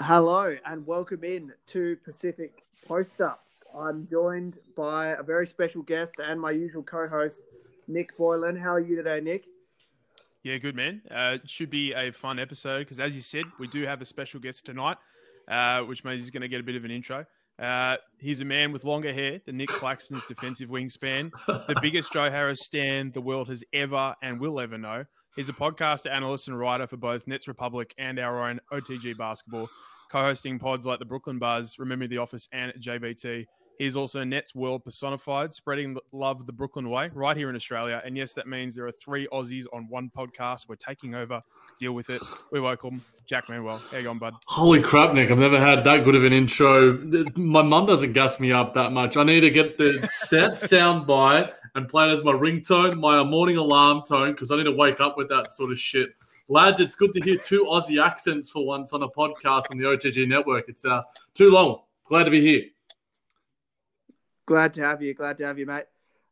Hello and welcome in to Pacific Post Ups. I'm joined by a very special guest and my usual co-host, Nick Boylan. How are you today, Nick? Yeah, good man. Uh, should be a fun episode because, as you said, we do have a special guest tonight, uh, which means he's going to get a bit of an intro. Uh, he's a man with longer hair than Nick Claxton's defensive wingspan, the biggest Joe Harris stand the world has ever and will ever know. He's a podcaster, analyst, and writer for both Nets Republic and our own OTG basketball co-hosting pods like the Brooklyn Buzz, Remember the Office, and JBT. He's also Nets World personified, spreading love the Brooklyn way right here in Australia. And yes, that means there are three Aussies on one podcast. We're taking over. Deal with it. We welcome Jack Manuel. How you going, bud? Holy crap, Nick! I've never had that good of an intro. My mum doesn't gas me up that much. I need to get the set sound bite and play it as my ringtone, my morning alarm tone, because I need to wake up with that sort of shit lads, it's good to hear two Aussie accents for once on a podcast on the OTG network. It's uh, too long. Glad to be here. Glad to have you. Glad to have you, mate.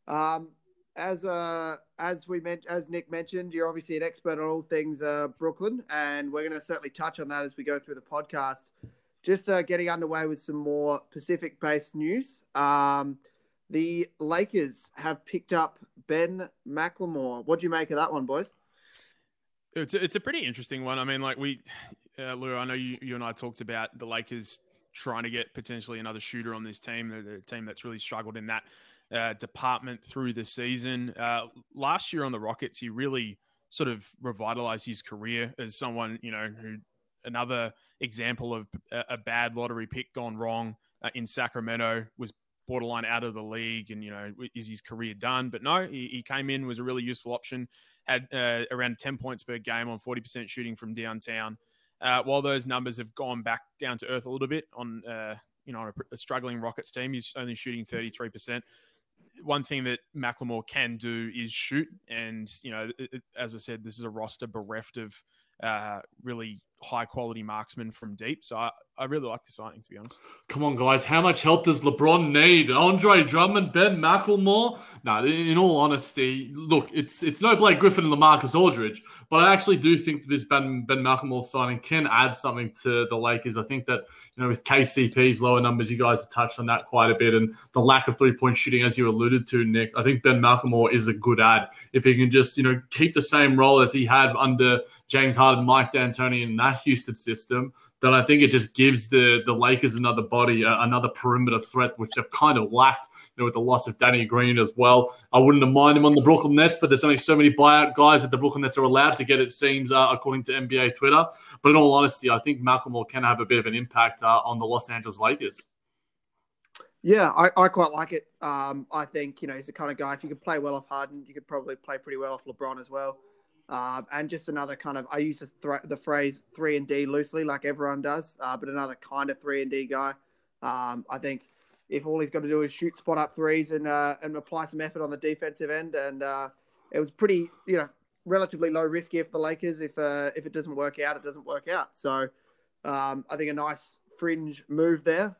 Um, as uh, as we mentioned, as Nick mentioned, you're obviously an expert on all things uh, Brooklyn, and we're going to certainly touch on that as we go through the podcast. Just uh, getting underway with some more Pacific-based news. Um, the Lakers have picked up Ben McLemore. What do you make of that one, boys? It's a, it's a pretty interesting one. I mean, like we, uh, Lou, I know you, you and I talked about the Lakers trying to get potentially another shooter on this team. They're, a team that's really struggled in that uh, department through the season. Uh, last year on the Rockets, he really sort of revitalized his career as someone, you know, who another example of a, a bad lottery pick gone wrong uh, in Sacramento was borderline out of the league and you know is his career done but no he, he came in was a really useful option had uh, around 10 points per game on 40% shooting from downtown. Uh, while those numbers have gone back down to earth a little bit on, uh, you know, a, a, struggling Rockets team, he's only shooting 33%. One thing that McLemore can do is shoot, and you know, it, as I said, this is a roster bereft of uh, really high quality marksman from deep. So I, I really like the signing, to be honest. Come on, guys. How much help does LeBron need? Andre Drummond, Ben McLemore? No, in all honesty, look, it's it's no Blake Griffin and Lamarcus Aldridge, but I actually do think that this Ben Ben McLemore signing can add something to the Lakers. I think that you know with KCP's lower numbers, you guys have touched on that quite a bit, and the lack of three point shooting, as you alluded to, Nick. I think Ben McLemore is a good ad if he can just you know keep the same role as he had under James Harden, Mike D'Antoni in that Houston system, then I think it just gives the the Lakers another body, uh, another perimeter threat, which they've kind of lacked you know, with the loss of Danny Green as well. I wouldn't have minded him on the Brooklyn Nets, but there's only so many buyout guys that the Brooklyn Nets are allowed to get, it seems, uh, according to NBA Twitter. But in all honesty, I think McLemore can have a bit of an impact uh, on the Los Angeles Lakers. Yeah, I, I quite like it. Um, I think, you know, he's the kind of guy, if you could play well off Harden, you could probably play pretty well off LeBron as well. Uh, and just another kind of, I use the, th- the phrase three and D loosely, like everyone does, uh, but another kind of three and D guy. Um, I think if all he's got to do is shoot spot up threes and uh, and apply some effort on the defensive end, and uh, it was pretty, you know, relatively low risk here for the Lakers. If uh, if it doesn't work out, it doesn't work out. So um, I think a nice fringe move there.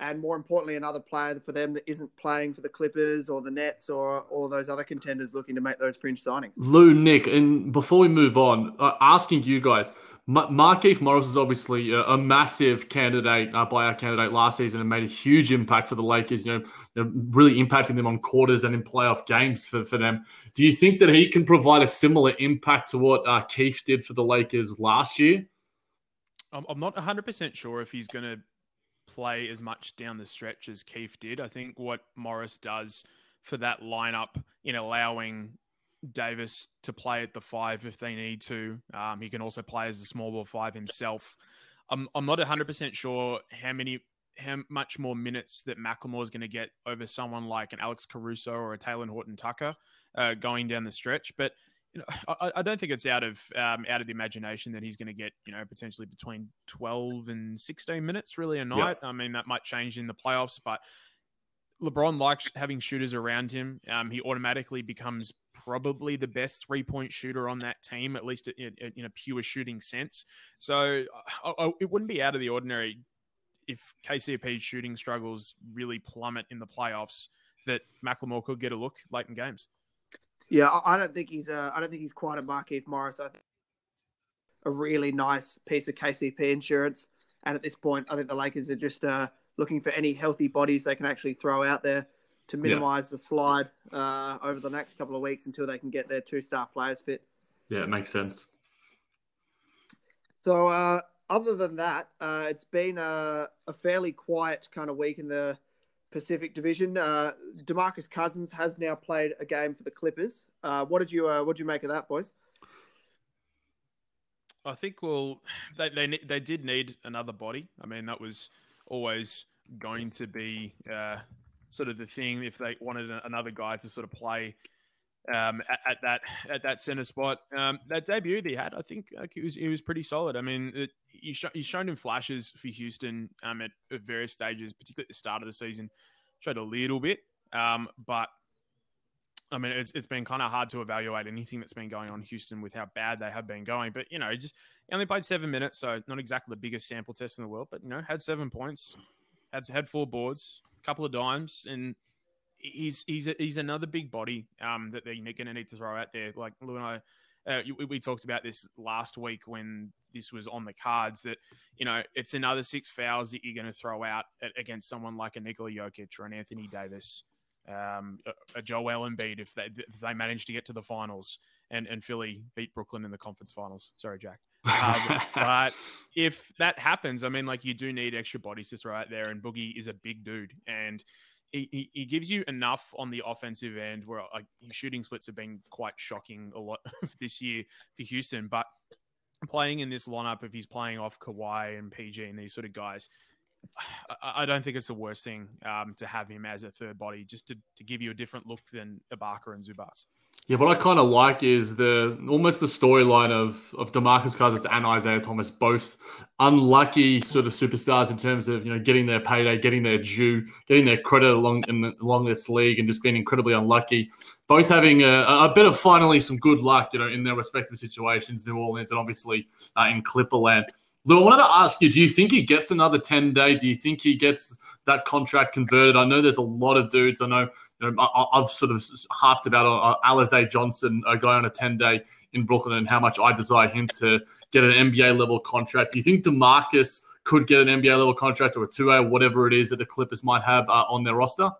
And more importantly, another player for them that isn't playing for the Clippers or the Nets or all those other contenders looking to make those fringe signings. Lou, Nick, and before we move on, uh, asking you guys, Markieff Morris is obviously a, a massive candidate, uh, buyout candidate last season and made a huge impact for the Lakers, you know, you know, really impacting them on quarters and in playoff games for, for them. Do you think that he can provide a similar impact to what uh, Keith did for the Lakers last year? I'm not 100% sure if he's going to play as much down the stretch as Keith did. I think what Morris does for that lineup in allowing Davis to play at the five if they need to. Um, he can also play as a small ball five himself. I'm, I'm not 100% sure how many how much more minutes that McLemore is going to get over someone like an Alex Caruso or a Talen Horton Tucker uh, going down the stretch. But you know, I, I, don't think it's out of um, out of the imagination that he's going to get you know potentially between twelve and sixteen minutes really a night. I mean that might change in the playoffs, but LeBron likes having shooters around him. Um, he automatically becomes probably the best three point shooter on that team, at least in, in a pure shooting sense. So I, I, it wouldn't be out of the ordinary if KCP's shooting struggles really plummet in the playoffs that McLemore could get a look late in games. Yeah, I don't think he's. Uh, I don't think he's quite a Markieff Morris. I think a really nice piece of KCP insurance. And at this point, I think the Lakers are just uh, looking for any healthy bodies they can actually throw out there to minimize yeah. the slide uh, over the next couple of weeks until they can get their two star players fit. Yeah, it makes sense. So, uh, other than that, uh, it's been a, a, fairly quiet kind of week in the Pacific Division. Uh, Demarcus Cousins has now played a game for the Clippers. Uh, what did you uh, what did you make of that, boys? I think well, they, they they did need another body. I mean, that was always going to be uh, sort of the thing if they wanted another guy to sort of play um, at, at, that at that center spot. Um, that debut he had, I think, like, he was he was pretty solid. I mean, it, he's, sh- he's shown in flashes for Houston um, at, at, various stages, particularly at the start of the season. Showed a little bit, um, but I mean, it's it's been kind of hard to evaluate anything that's been going on in Houston with how bad they have been going. But you know, just he only played seven minutes, so not exactly the biggest sample test in the world. But you know, had seven points, had had four boards, a couple of dimes, and he's he's a, he's another big body um, that they're going to need to throw out there. Like Lou and I. Uh, we, we talked about this last week when this was on the cards that you know it's another six fouls that you're going to throw out against someone like a Nikola Jokic or an Anthony Davis um, a Joel Embiid if they if they manage to get to the finals and and Philly beat Brooklyn in the conference finals. Sorry, Jack. Um, but if that happens, I mean, like you do need extra bodies to throw out there, and Boogie is a big dude, and he, he, gives you enough on the offensive end where like his shooting splits have been quite shocking a lot this year for Houston, but playing in this lineup, if he's playing off Kawhi and PG and these sort of guys, I don't think it's the worst thing um, to have him as a third body, just to, to give you a different look than Ibaka and Zubac. Yeah, what I kind of like is the almost the storyline of of Demarcus Cousins and Isaiah Thomas, both unlucky sort of superstars in terms of you know getting their payday, getting their due, getting their credit along in the, along this league, and just being incredibly unlucky. Both having a, a, bit of finally some good luck, you know, in their respective situations, New Orleans and obviously uh, in Clipperland. Lou, I wanted to ask you: Do you think he gets another ten day? Do you think he gets that contract converted? I know there's a lot of dudes. I know, you know I, have sort of harped about uh, Alize Johnson, a guy on a ten day in Brooklyn, and how much I desire him to get an NBA level contract. Do you think Demarcus could get an NBA level contract or a two A, whatever it is that the Clippers might have uh, on their roster?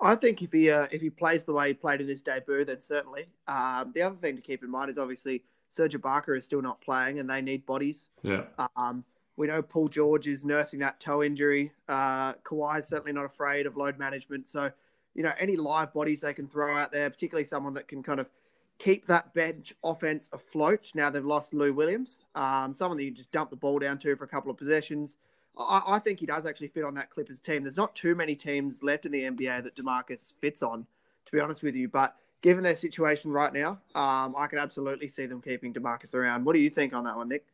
I think if he uh, if he plays the way he played in his debut, then certainly. Um, the other thing to keep in mind is obviously Serge Ibaka is still not playing, and they need bodies. Yeah. Um, we know Paul George is nursing that toe injury. Uh, Kawhi is certainly not afraid of load management. So, you know, any live bodies they can throw out there, particularly someone that can kind of keep that bench offense afloat. Now they've lost Lou Williams, um, someone that you just dump the ball down to for a couple of possessions. I, I, think he does actually fit on that Clippers team. There's not too many teams left in the NBA that Demarcus fits on, to be honest with you. But given their situation right now, um, I can absolutely see them keeping Demarcus around. What do you think on that one, Nick?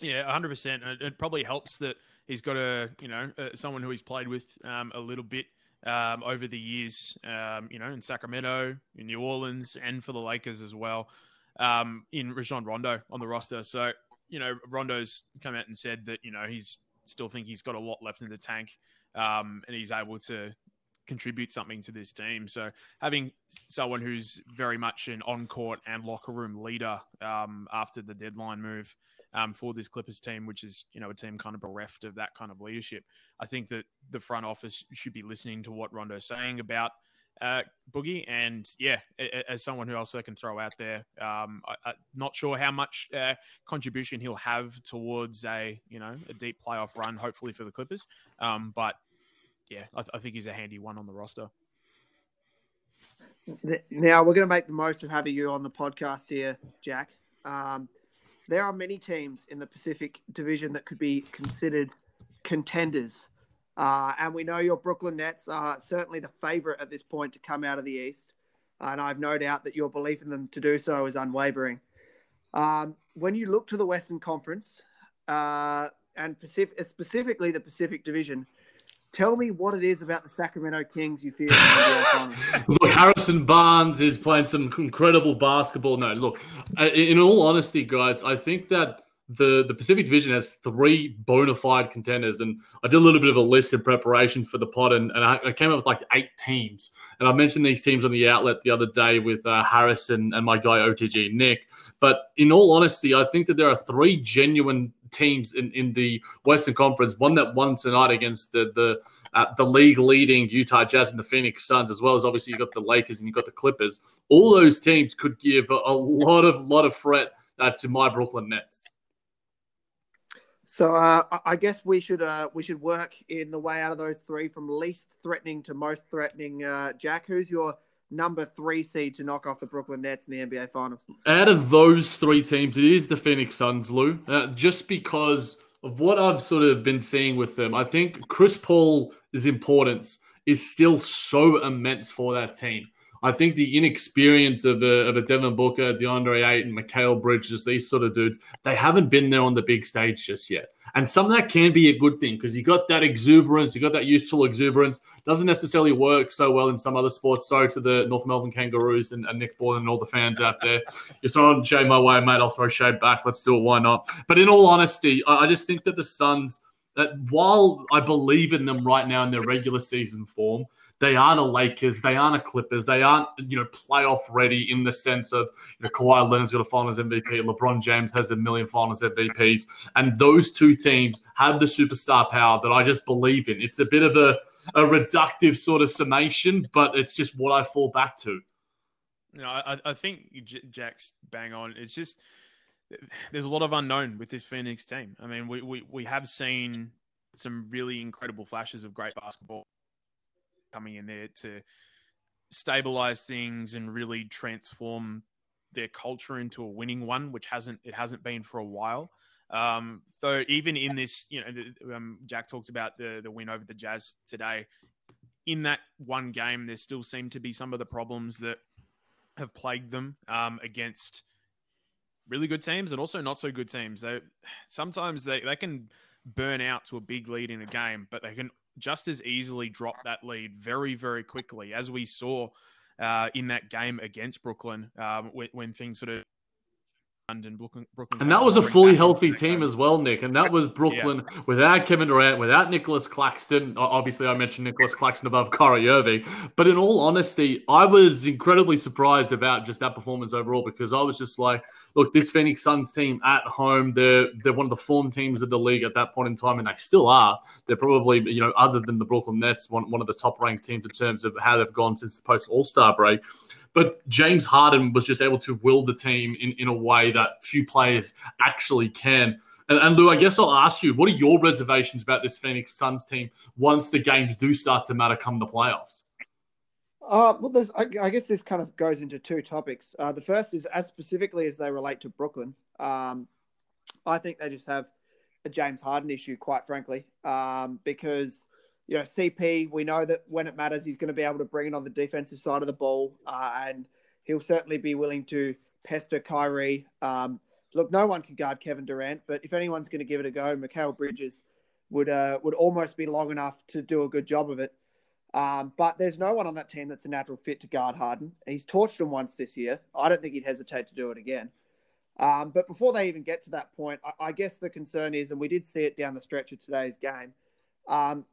Yeah, 100%. It probably helps that he's got a, you know, uh, someone who he's played with um, a little bit um, over the years, um, you know, in Sacramento, in New Orleans, and for the Lakers as well, um, in Rajon Rondo on the roster. So, you know, Rondo's come out and said that, you know, he's still think he's got a lot left in the tank um, and he's able to contribute something to this team. So having someone who's very much an on-court and locker room leader um, after the deadline move um, for this Clippers team, which is you know a team kind of bereft of that kind of leadership, I think that the front office should be listening to what Rondo's saying about. Uh, Boogie and yeah, as someone who also can throw out there, um, I, am not sure how much uh, contribution he'll have towards a you know a deep playoff run, hopefully for the Clippers. Um, but yeah, I, I think he's a handy one on the roster. Now we're going to make the most of having you on the podcast here, Jack. Um, there are many teams in the Pacific Division that could be considered contenders, uh, and we know your Brooklyn Nets are certainly the favorite at this point to come out of the East, and I've no doubt that your belief in them to do so is unwavering. Um, when you look to the Western Conference uh, and Pacific, specifically the Pacific Division, Tell me what it is about the Sacramento Kings you feel. look, Harrison Barnes is playing some incredible basketball. No, look, uh, in all honesty, guys, I think that the the Pacific Division has three bona fide contenders, and I did a little bit of a list in preparation for the pod, and, and I, I, came up with like eight teams, and I mentioned these teams on the outlet the other day with uh, Harris and, and my guy OTG Nick. But in all honesty, I think that there are three genuine teams in, in the Western Conference. One that won tonight against the the uh, the league leading Utah Jazz and the Phoenix Suns, as well as obviously you got the Lakers and you got the Clippers. All those teams could give a, lot of lot of threat uh, to my Brooklyn Nets. So uh, I guess we should uh, we should work in the way out of those three from least threatening to most threatening. Uh, Jack, who's your number three seed to knock off the Brooklyn Nets in the NBA Finals? Out of those three teams, it is the Phoenix Suns, Lou. Uh, just because of what I've sort of been seeing with them, I think Chris Paul's importance is still so immense for that team. I think the inexperience of a, of a Devin Booker, DeAndre Ayton, Mikal Bridges, these sort of dudes, they haven't been there on the big stage just yet. And some of that can be a good thing because you got that exuberance, you got that youthful exuberance. Doesn't necessarily work so well in some other sports. Sorry to the North Melbourne Kangaroos and, and Nick Boylan and all the fans out there. You're throwing shade my way, mate. I'll throw shade back. Let's do it. Why not? But in all honesty, I, I just think that the Suns, that while I believe in them right now in their regular season form, they aren't a Lakers. They aren't a Clippers. They aren't, you know, playoff ready in the sense of, you know, Kawhi Leonard's got a finals MVP. LeBron James has a million finals MVPs. And those two teams have the superstar power that I just believe in. It's a bit of a, a reductive sort of summation, but it's just what I fall back to. You know, I, I think Jack's bang on. It's just there's a lot of unknown with this Phoenix team. I mean, we, we, we have seen some really incredible flashes of great basketball coming in there to stabilize things and really transform their culture into a winning one, which hasn't it hasn't been for a while. Um, so even in this, you know, um, Jack talked about the the win over the Jazz today. In that one game, there still seem to be some of the problems that have plagued them um, against really good teams and also not so good teams. They sometimes they, they can burn out to a big lead in a game, but they can just as easily drop that lead very, very quickly, as we saw uh, in that game against Brooklyn um, when, when, things sort of. And, Brooklyn, Brooklyn and that was a fully healthy team as well, Nick. And that was Brooklyn yeah. without Kevin Durant, without Nicholas Claxton. Obviously, I mentioned Nicholas Claxton above Kyrie Irving. But in all honesty, I was incredibly surprised about just that performance overall because I was just like, look, this Phoenix Suns team at home, they're they're one of the form teams of the league at that point in time, and they still are. They're probably, you know, other than the Brooklyn Nets, one, one of the top ranked teams in terms of how they've gone since the post All Star break. But James Harden was just able to will the team in, in a way that few players actually can. And, and Lou, I guess I'll ask you, what are your reservations about this Phoenix Suns team once the games do start to matter come the playoffs? Uh, well, there's, I, I, guess this kind of goes into two topics. Uh, the first is as specifically as they relate to Brooklyn. Um, I think they just have a James Harden issue, quite frankly, um, because you know CP. We know that when it matters, he's going to be able to bring it on the defensive side of the ball, uh, and he'll certainly be willing to pester Kyrie. Um, look, no one can guard Kevin Durant, but if anyone's going to give it a go, Mikal Bridges would uh, would almost be long enough to do a good job of it. Um, but there's no one on that team that's a natural fit to guard Harden. He's torched him once this year. I don't think he'd hesitate to do it again. Um, but before they even get to that point, I, I, guess the concern is, and we did see it down the stretch of today's game, um,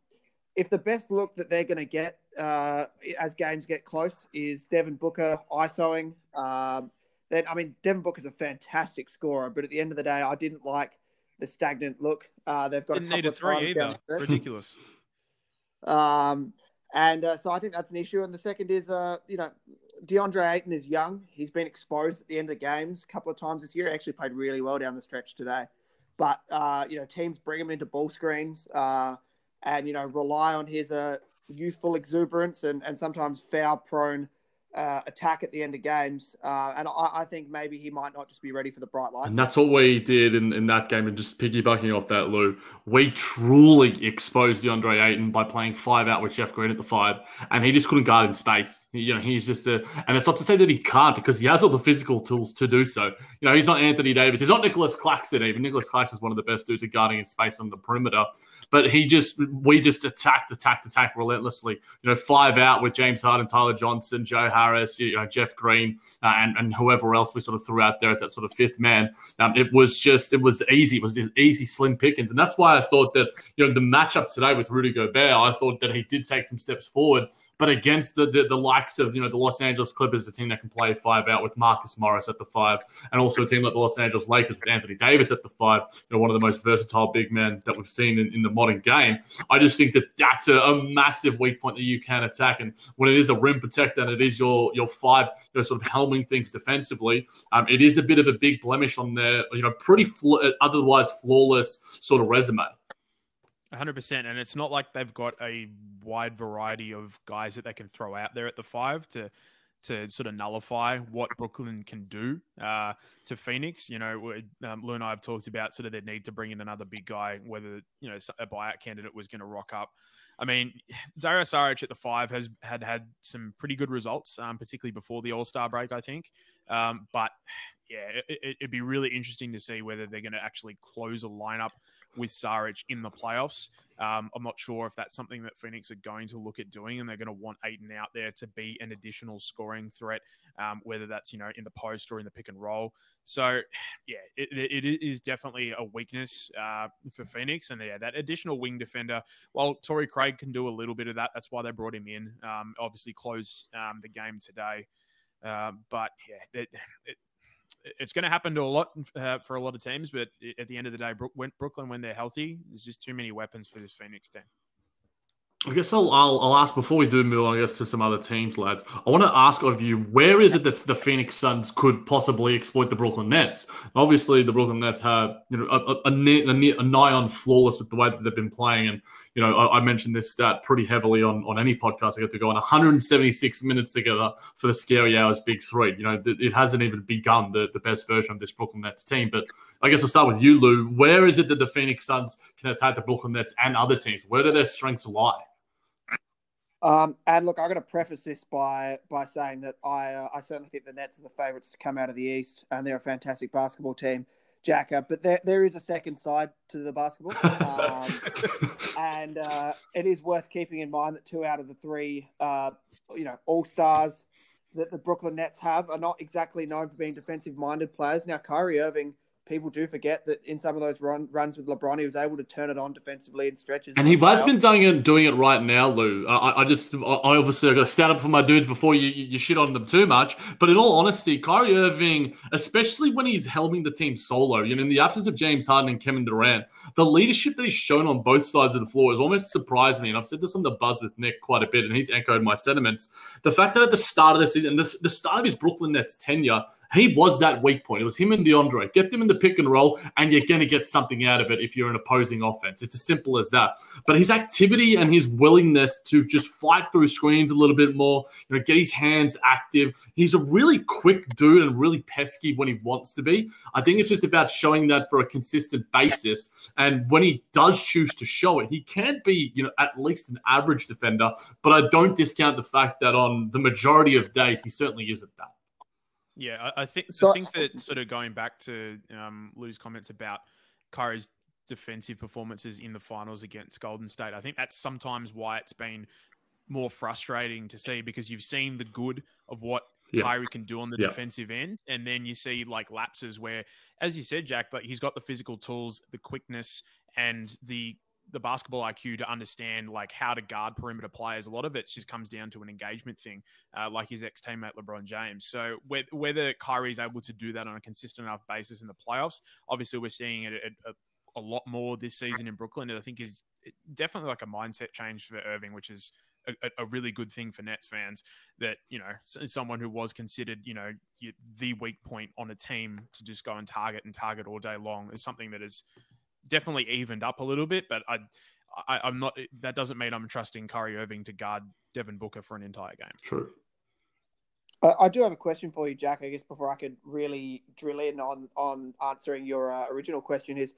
if the best look that they're going to get uh, as games get close is Devin Booker ISOing, um, then I mean Devin Booker's a fantastic scorer, but at the end of the day, I didn't like the stagnant look. Uh, they've got didn't a need a three either. Ridiculous. Um, and uh, so I think that's an issue. And the second is, uh, you know, DeAndre Ayton is young. He's been exposed at the end of the games a couple of times this year. He actually played really well down the stretch today. But, uh, you know, teams bring him into ball screens uh, and, you know, rely on his uh, youthful exuberance and, and sometimes foul prone uh, attack at the end of games. Uh, and I, I, think maybe he might not just be ready for the bright lights. And that's what we did in, in that game. And just piggybacking off that, Lou, we truly exposed DeAndre Ayton by playing five out with Jeff Green at the five. And he just couldn't guard in space. You know, he's just a, and it's not to say that he can't because he has all the physical tools to do so. You know, he's not Anthony Davis. He's not Nicholas Claxton even. Nicholas Claxton is one of the best dudes at guarding in space on the perimeter. But he just, we just attacked, attacked, attacked relentlessly. You know, five out with James Harden, Tyler Johnson, Joe Harris you know, Jeff Green, uh, and, and whoever else we sort of threw out there as that sort of fifth man. Um, it was just, it was easy. It was easy, slim pickings. And that's why I thought that, you know, the matchup today with Rudy Gobert, I thought that he did take some steps forward but against the, the, the likes of you know the Los Angeles Clippers, a team that can play five out with Marcus Morris at the five, and also a team like the Los Angeles Lakers with Anthony Davis at the five, you know one of the most versatile big men that we've seen in, in the modern game. I just think that that's a, a, massive weak point that you can attack, and when it is a rim protector and it is your your five, you know, sort of helming things defensively, um, it is a bit of a big blemish on their you know pretty fl- otherwise flawless sort of resume. 100%. And it's not like they've got a wide variety of guys that they can throw out there at the five to to sort of nullify what Brooklyn can do uh, to Phoenix. You know, um, Lou and I have talked about sort of their need to bring in another big guy, whether, you know, a buyout candidate was going to rock up. I mean, Dario Saric at the five has had had some pretty good results, um, particularly before the All Star break, I think. Um, but yeah, it, would be really interesting to see whether they're going to actually close a lineup with Saric in the playoffs. Um, I'm not sure if that's something that Phoenix are going to look at doing, and they're going to want Ayton out there to be an additional scoring threat, um, whether that's you know in the post or in the pick and roll. So, yeah, it, it is definitely a weakness uh, for Phoenix, and yeah, that additional wing defender. Well, Torrey Craig can do a little bit of that. That's why they brought him in. Um, obviously, close um, the game today. Uh, but yeah, it, it, it's going to happen to a lot uh, for a lot of teams, but at the end of the day, Brooklyn, when they're healthy, there's just too many weapons for this Phoenix team. I guess I'll, I'll, I'll, ask before we do move on, I guess, to some other teams, lads. I want to ask of you, where is it that the Phoenix Suns could possibly exploit the Brooklyn Nets? Obviously, the Brooklyn Nets have you know a, a, a, a nigh on flawless with the way that they've been playing, and you know I, I, mentioned this stat pretty heavily on on any podcast I get to go on 176 minutes together for the Scary Hours Big Three. You know it hasn't even begun the the best version of this Brooklyn Nets team, but I guess I'll start with you, Lou. Where is it that the Phoenix Suns can attack the Brooklyn Nets and other teams? Where do their strengths lie? Um, and look, I'm going to preface this by by saying that I uh, I certainly think the Nets are the favourites to come out of the East, and they're a fantastic basketball team, Jacker. But there there is a second side to the basketball, um, and uh, it is worth keeping in mind that two out of the three, uh, you know, all stars that the Brooklyn Nets have are not exactly known for being defensive minded players. Now, Kyrie Irving people do forget that in some of those run, runs with LeBron, he was able to turn it on defensively in stretches. And he has been doing it, doing it right now, Lou. I, I just, I obviously got to stand up for my dudes before you, you, shit on them too much. But in all honesty, Kyrie Irving, especially when he's helming the team solo, you know, in the absence of James Harden and Kevin Durant, the leadership that he's shown on both sides of the floor is almost surprising me. And I've said this on the buzz with Nick quite a bit, and he's echoed my sentiments. The fact that at the start of the season, the, the start of his Brooklyn Nets tenure, he was that weak point. It was him and DeAndre. Get them in the pick and roll, and you're going to get something out of it if you're an opposing offense. It's as simple as that. But his activity and his willingness to just fight through screens a little bit more, you know, get his hands active. He's a really quick dude and really pesky when he wants to be. I think it's just about showing that for a consistent basis. And when he does choose to show it, he can be, you know, at least an average defender. But I don't discount the fact that on the majority of days, he certainly isn't that. Yeah, I, I think so, I think that sort of going back to um, Lou's comments about Kyrie's defensive performances in the finals against Golden State, I think that's sometimes why it's been more frustrating to see because you've seen the good of what yeah. Kyrie can do on the yeah. defensive end, and then you see like lapses where, as you said, Jack, like he's got the physical tools, the quickness, and the the basketball IQ to understand like how to guard perimeter players. A lot of it just comes down to an engagement thing, uh, like his ex teammate LeBron James. So whether Kyrie is able to do that on a consistent enough basis in the playoffs, obviously we're seeing it a, a, a lot more this season in Brooklyn. And I think is definitely like a mindset change for Irving, which is a, a, really good thing for Nets fans that you know someone who was considered you know the weak point on a team to just go and target and target all day long is something that is definitely evened up a little bit, but I, I am not. That doesn't mean I'm trusting Kyrie Irving to guard Devin Booker for an entire game. True. I do have a question for you, Jack. I guess before I could really drill in on on answering your uh, original question is,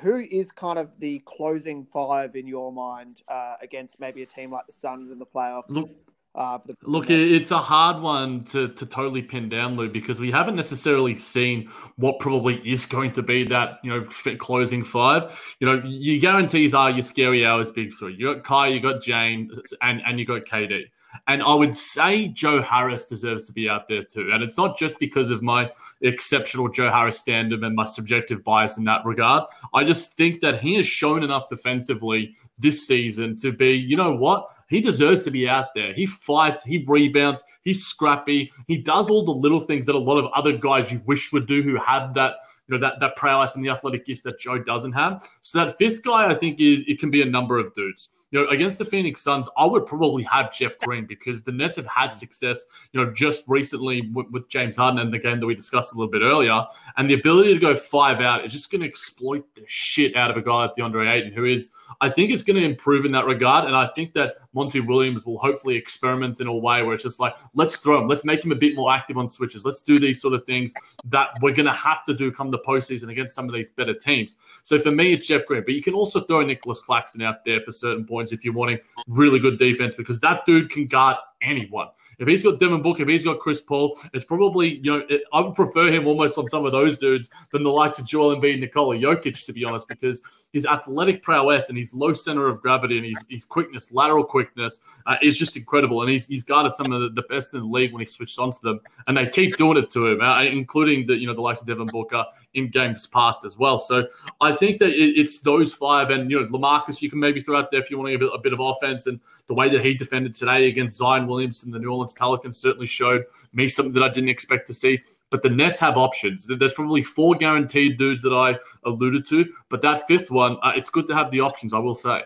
who is kind of the closing five in your mind uh, against maybe a team like the Suns in the playoffs? Look, uh, Look, it's a hard one to, to totally pin down, Lou, because we haven't necessarily seen what probably is going to be that you know closing five. You know, your guarantees are your scary hours big three. You got Kai, you got Jane, and and you got KD. And I would say Joe Harris deserves to be out there too. And it's not just because of my exceptional Joe Harris standard and my subjective bias in that regard. I just think that he has shown enough defensively this season to be, you know what? He deserves to be out there. He fights, he rebounds, he's scrappy, he does all the little things that a lot of other guys you wish would do who have that you know that that prowess and the athletic gifts that Joe doesn't have. So that fifth guy, I think, is it can be a number of dudes you know, against the Phoenix Suns, I would probably have Jeff Green because the Nets have had success, you know, just recently with, James Harden and the game that we discussed a little bit earlier. And the ability to go five out is just going to exploit the shit out of a guy like DeAndre Ayton, who is, I think, is going to improve in that regard. And I think that Monty Williams will hopefully experiment in a way where it's just like, let's throw him, let's make him a bit more active on switches, let's do these sort of things that we're going to have to do come the postseason against some of these better teams. So for me, it's Jeff Green, but you can also throw Nicholas Claxton out there for certain points points if you're wanting really good defense because that dude can guard anyone. If he's got Devin Booker, if he's got Chris Paul, it's probably, you know, it, I would prefer him almost on some of those dudes than the likes of Joel Embiid, Nikola Jokic, to be honest, because his athletic prowess and his low center of gravity and his, his quickness, lateral quickness, uh, is just incredible. And he's, he's guarded some of the, the, best in the league when he switched onto them. And they keep doing it to him, uh, including the, you know, the likes of Devin Booker in games past as well. So I think that it, it's those five. And, you know, Lamarcus, you can maybe throw out there if you want a bit, a bit of offense. And the way that he defended today against Zion Williamson, the New Orleans Pelicans, certainly showed me something that I didn't expect to see. But the Nets have options. There's probably four guaranteed dudes that I alluded to, but that fifth one, uh, it's good to have the options. I will say.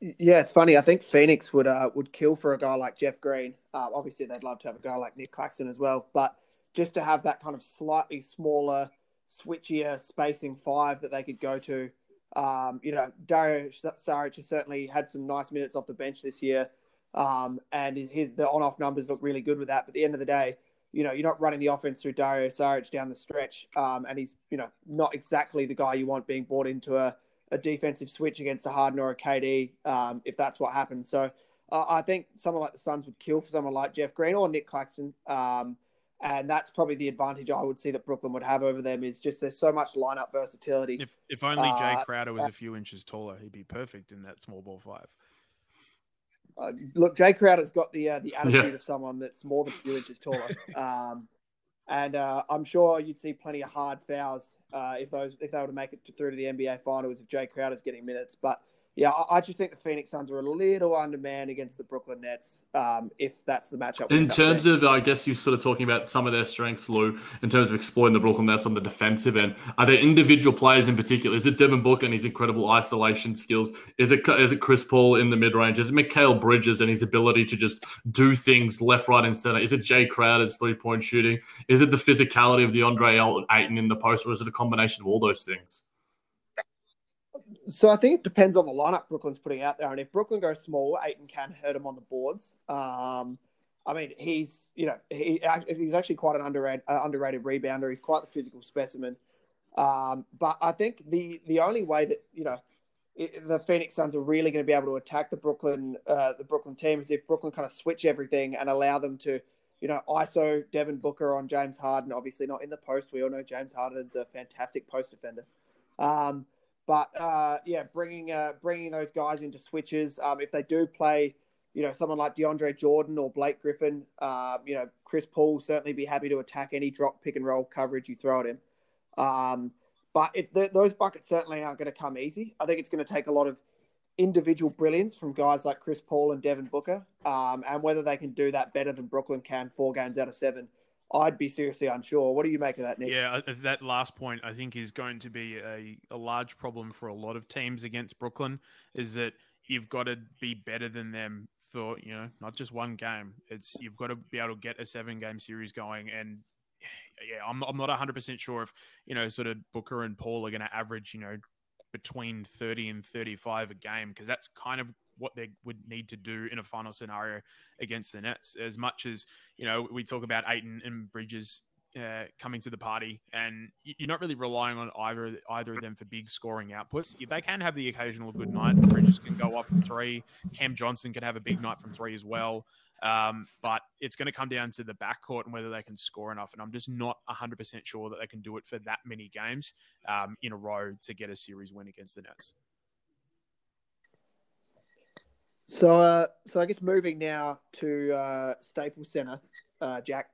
Yeah, it's funny. I think Phoenix would uh, would kill for a guy like Jeff Green. Uh, obviously, they'd love to have a guy like Nick Claxton as well, but just to have that kind of slightly smaller, switchier spacing five that they could go to um, you know, Dario Saric has certainly had some nice minutes off the bench this year, um, and his the on-off numbers look really good with that. But at the end of the day, you know, you're not running the offense through Dario Saric down the stretch, um, and he's you know not exactly the guy you want being brought into a, a defensive switch against a Harden or a KD um, if that's what happens. So uh, I think someone like the Suns would kill for someone like Jeff Green or Nick Claxton. Um, and that's probably the advantage I would see that Brooklyn would have over them is just there's so much lineup versatility. If if only Jay uh, Crowder was uh, a few inches taller, he'd be perfect in that small ball five. Uh, look, Jay Crowder's got the uh, the attitude yeah. of someone that's more than a few inches taller, um, and uh, I'm sure you'd see plenty of hard fouls uh, if those if they were to make it to, through to the NBA finals if Jay Crowder's getting minutes. But yeah, I, just think the Phoenix Suns are a little undermanned against the Brooklyn Nets um, if that's the matchup. In terms of, I guess you're sort of talking about some of their strengths, Lou, in terms of exploiting the Brooklyn Nets on the defensive end. Are there individual players in particular? Is it Devin Booker and his incredible isolation skills? Is it is it Chris Paul in the mid range? Is it Mikal Bridges and his ability to just do things left, right, and center? Is it Jay Crowder's three point shooting? Is it the physicality of the DeAndre Ayton in the post, or is it a combination of all those things? So I think it depends on the lineup Brooklyn's putting out there, and if Brooklyn goes small, Ayton can hurt him on the boards. Um, I mean, he's you know he he's actually quite an underrated uh, underrated rebounder. He's quite the physical specimen. Um, but I think the the only way that you know it, the Phoenix Suns are really going to be able to attack the Brooklyn uh, the Brooklyn team is if Brooklyn kind of switch everything and allow them to you know ISO Devin Booker on James Harden. Obviously not in the post. We all know James Harden is a fantastic post defender. Um, but uh, yeah, bringing uh, bringing those guys into switches. Um, if they do play, you know, someone like DeAndre Jordan or Blake Griffin, uh, you know, Chris Paul will certainly be happy to attack any drop, pick and roll coverage you throw at him. Um, but it, th- those buckets certainly aren't going to come easy. I think it's going to take a lot of individual brilliance from guys like Chris Paul and Devin Booker, um, and whether they can do that better than Brooklyn can four games out of seven I'd be seriously unsure. What do you make of that, Nick? Yeah, that last point I think is going to be a, a large problem for a lot of teams against Brooklyn. Is that you've got to be better than them for you know not just one game. It's you've got to be able to get a seven game series going and. Yeah, I'm, I'm not 100% sure if, you know, sort of Booker and Paul are going to average, you know, between 30 and 35 a game because that's kind of what they would need to do in a final scenario against the Nets. As much as you know, we talk about Ayton and Bridges uh, coming to the party, and you're not really relying on either either of them for big scoring outputs. They can have the occasional good night. Bridges can go off from three. Cam Johnson can have a big night from three as well. Um, but it's going to come down to the backcourt and whether they can score enough. And I'm just not 100% sure that they can do it for that many games um, in a row to get a series win against the Nets. So, uh, so I guess moving now to uh, Staples Center, uh, Jack.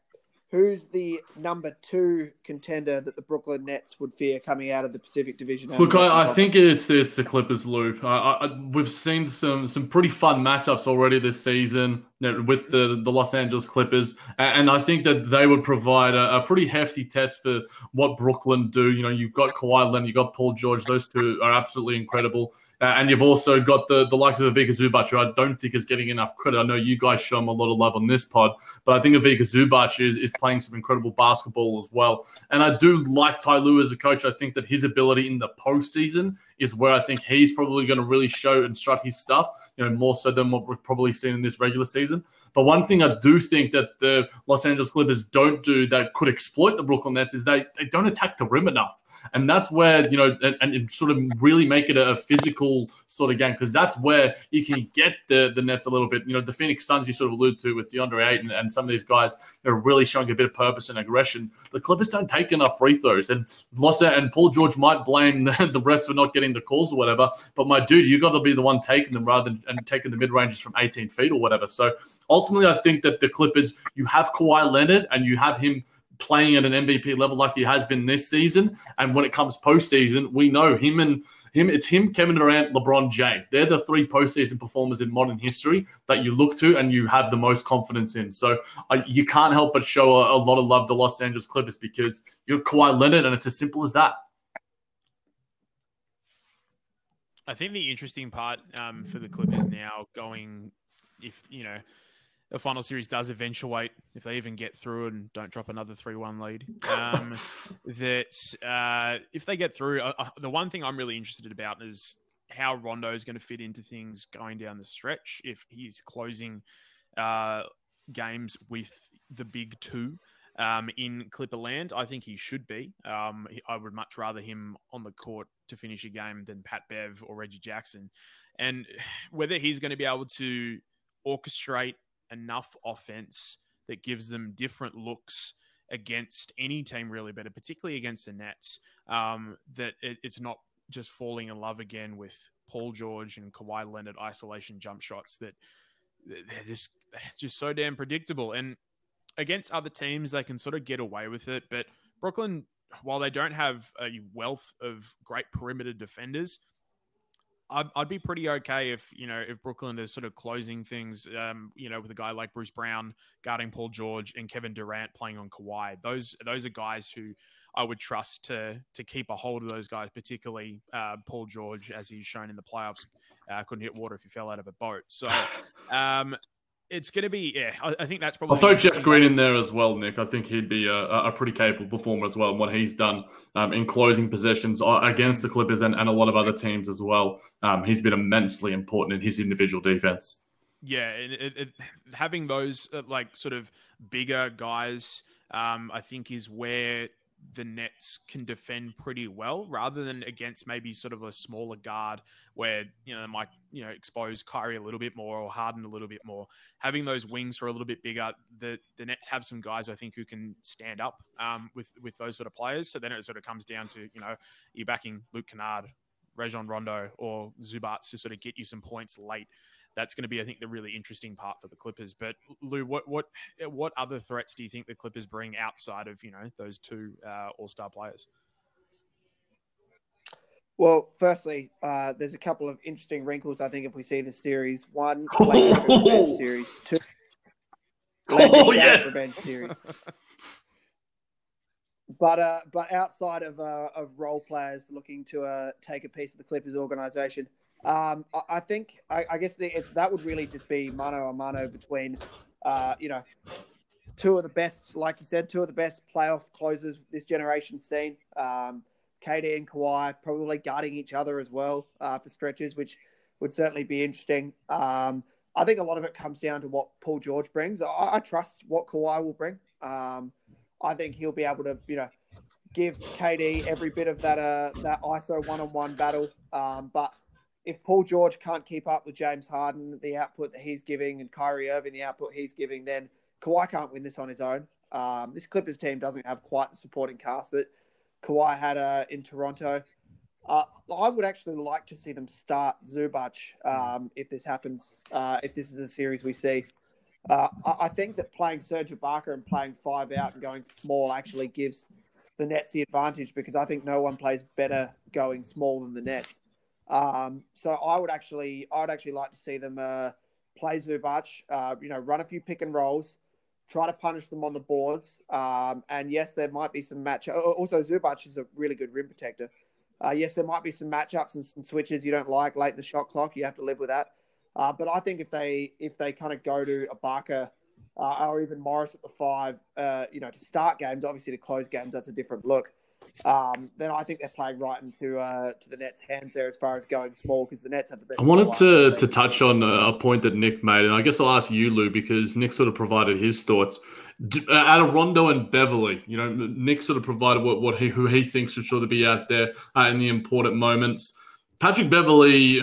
Who's the number two contender that the Brooklyn Nets would fear coming out of the Pacific Division? Look, I, I think it's it's the Clippers, Lou. I, I, we've seen some some pretty fun matchups already this season with the, the Los Angeles Clippers. And I think that they would provide a, a, pretty hefty test for what Brooklyn do. You know, you've got Kawhi Leonard, you've got Paul George. Those two are absolutely incredible. Uh, and you've also got the, the likes of Ivica Zubac, who I don't think is getting enough credit. I know you guys show him a lot of love on this pod, but I think Ivica Zubac is, is playing some incredible basketball as well. And I do like Ty Lue as a coach. I think that his ability in the postseason is where I think he's probably going to really show and strut his stuff, you know, more so than what we've probably seen in this regular season. But one thing I do think that the Los Angeles Clippers don't do that could exploit the Brooklyn Nets is they, they don't attack the rim enough and that's where you know and, and sort of really make it a physical sort of game because that's where you can get the the nets a little bit. You know, the Phoenix Suns you sort of allude to with DeAndre Ayton and some of these guys are really showing a bit of purpose and aggression. The Clippers don't take enough free throws, and Lossa and Paul George might blame the, the rest for not getting the calls or whatever. But my dude, you got to be the one taking them rather than and taking the mid ranges from 18 feet or whatever. So ultimately, I think that the Clippers, you have Kawhi Leonard and you have him playing at an MVP level like he has been this season. And when it comes postseason, we know him and him. It's him, Kevin Durant, LeBron James. They're the three postseason performers in modern history that you look to and you have the most confidence in. So uh, you can't help but show a, a, lot of love to Los Angeles Clippers because you're Kawhi Leonard, and it's as simple as that. I think the interesting part um, for the Clippers now going, if you know the final series does eventuate, if they even get through and don't drop another 3 1 lead, um, that uh, if they get through, uh, uh, the one thing I'm really interested about is how Rondo is going to fit into things going down the stretch. If he's closing uh, games with the big two um, in Clipperland, I think he should be. Um, I would much rather him on the court to finish a game than Pat Bev or Reggie Jackson. And whether he's going to be able to orchestrate enough offense that gives them different looks against any team really better, particularly against the Nets, um, that it, it's not just falling in love again with Paul George and Kawhi Leonard isolation jump shots that they're just just so damn predictable. And against other teams, they can sort of get away with it. But Brooklyn, while they don't have a wealth of great perimeter defenders, I'd, I'd be pretty okay if you know if Brooklyn is sort of closing things, um, you know, with a guy like Bruce Brown guarding Paul George and Kevin Durant playing on Kawhi. Those those are guys who I would trust to to keep a hold of those guys, particularly uh, Paul George, as he's shown in the playoffs, uh, couldn't hit water if he fell out of a boat. So um, it's going to be, yeah, I, I, think that's probably. I'll throw Jeff Green in there as well, Nick. I think he'd be a, a pretty capable performer as well. And what he's done um, in closing possessions uh, against the Clippers and, and a lot of other teams as well, um, he's been immensely important in his individual defense. Yeah, it, it, it, having those uh, like sort of bigger guys, um, I think is where the Nets can defend pretty well, rather than against maybe sort of a smaller guard where you know they might you know expose Kyrie a little bit more or Harden a little bit more. Having those wings are a little bit bigger. The the Nets have some guys I think who can stand up um, with with those sort of players. So then it sort of comes down to you know you're backing Luke Kennard, Rajon Rondo, or Zubac to sort of get you some points late that's going to be, I think, the really interesting part for the Clippers. But Lou, what what what other threats do you think the Clippers bring outside of you know those two uh, All Star players? Well, firstly, uh, there's a couple of interesting wrinkles. I think if we see the series, one series, two. Oh yes, revenge series. but uh, but outside of uh, of role players looking to uh, take a piece of the Clippers organization, um, I, I, think I, I guess the, it's that would really just be mano a mano between, uh, you know, two of the best, like you said, two of the best playoff closers this generation seen. Um, KD and Kawhi probably guarding each other as well uh, for stretches, which would certainly be interesting. Um, I think a lot of it comes down to what Paul George brings. I, I trust what Kawhi will bring. Um, I think he'll be able to, you know, give KD every bit of that uh, that ISO one on one battle. Um, but if Paul George can't keep up with James Harden, the output that he's giving, and Kyrie Irving, the output he's giving, then Kawhi can't win this on his own. Um, this Clippers team doesn't have quite the supporting cast that Kawhi had uh, in Toronto. Uh, I would actually like to see them start Zubac um, if this happens, uh, if this is the series we see. Uh, I, I think that playing Serge Ibaka and playing five out and going small actually gives the Nets the advantage because I think no one plays better going small than the Nets. Um, so I would actually, I would actually like to see them uh, play Zubac. Uh, you know, run a few pick and rolls, try to punish them on the boards. Um, and yes, there might be some match. Also, Zubac is a really good rim protector. Uh, yes, there might be some matchups and some switches you don't like late in the shot clock. You have to live with that. Uh, but I think if they if they kind of go to Ibaka uh, or even Morris at the five, uh, you know, to start games, obviously to close games, that's a different look. Um, then I think they're playing right into uh, to the Nets' hands there as far as going small because the Nets have the best. I wanted to to touch on a point that Nick made, and I guess I'll ask you, Lou, because Nick sort of provided his thoughts. Uh, out of Rondo and Beverley, you know, Nick sort of provided what, what he who he thinks should sort of be out there uh, in the important moments. Patrick Beverley,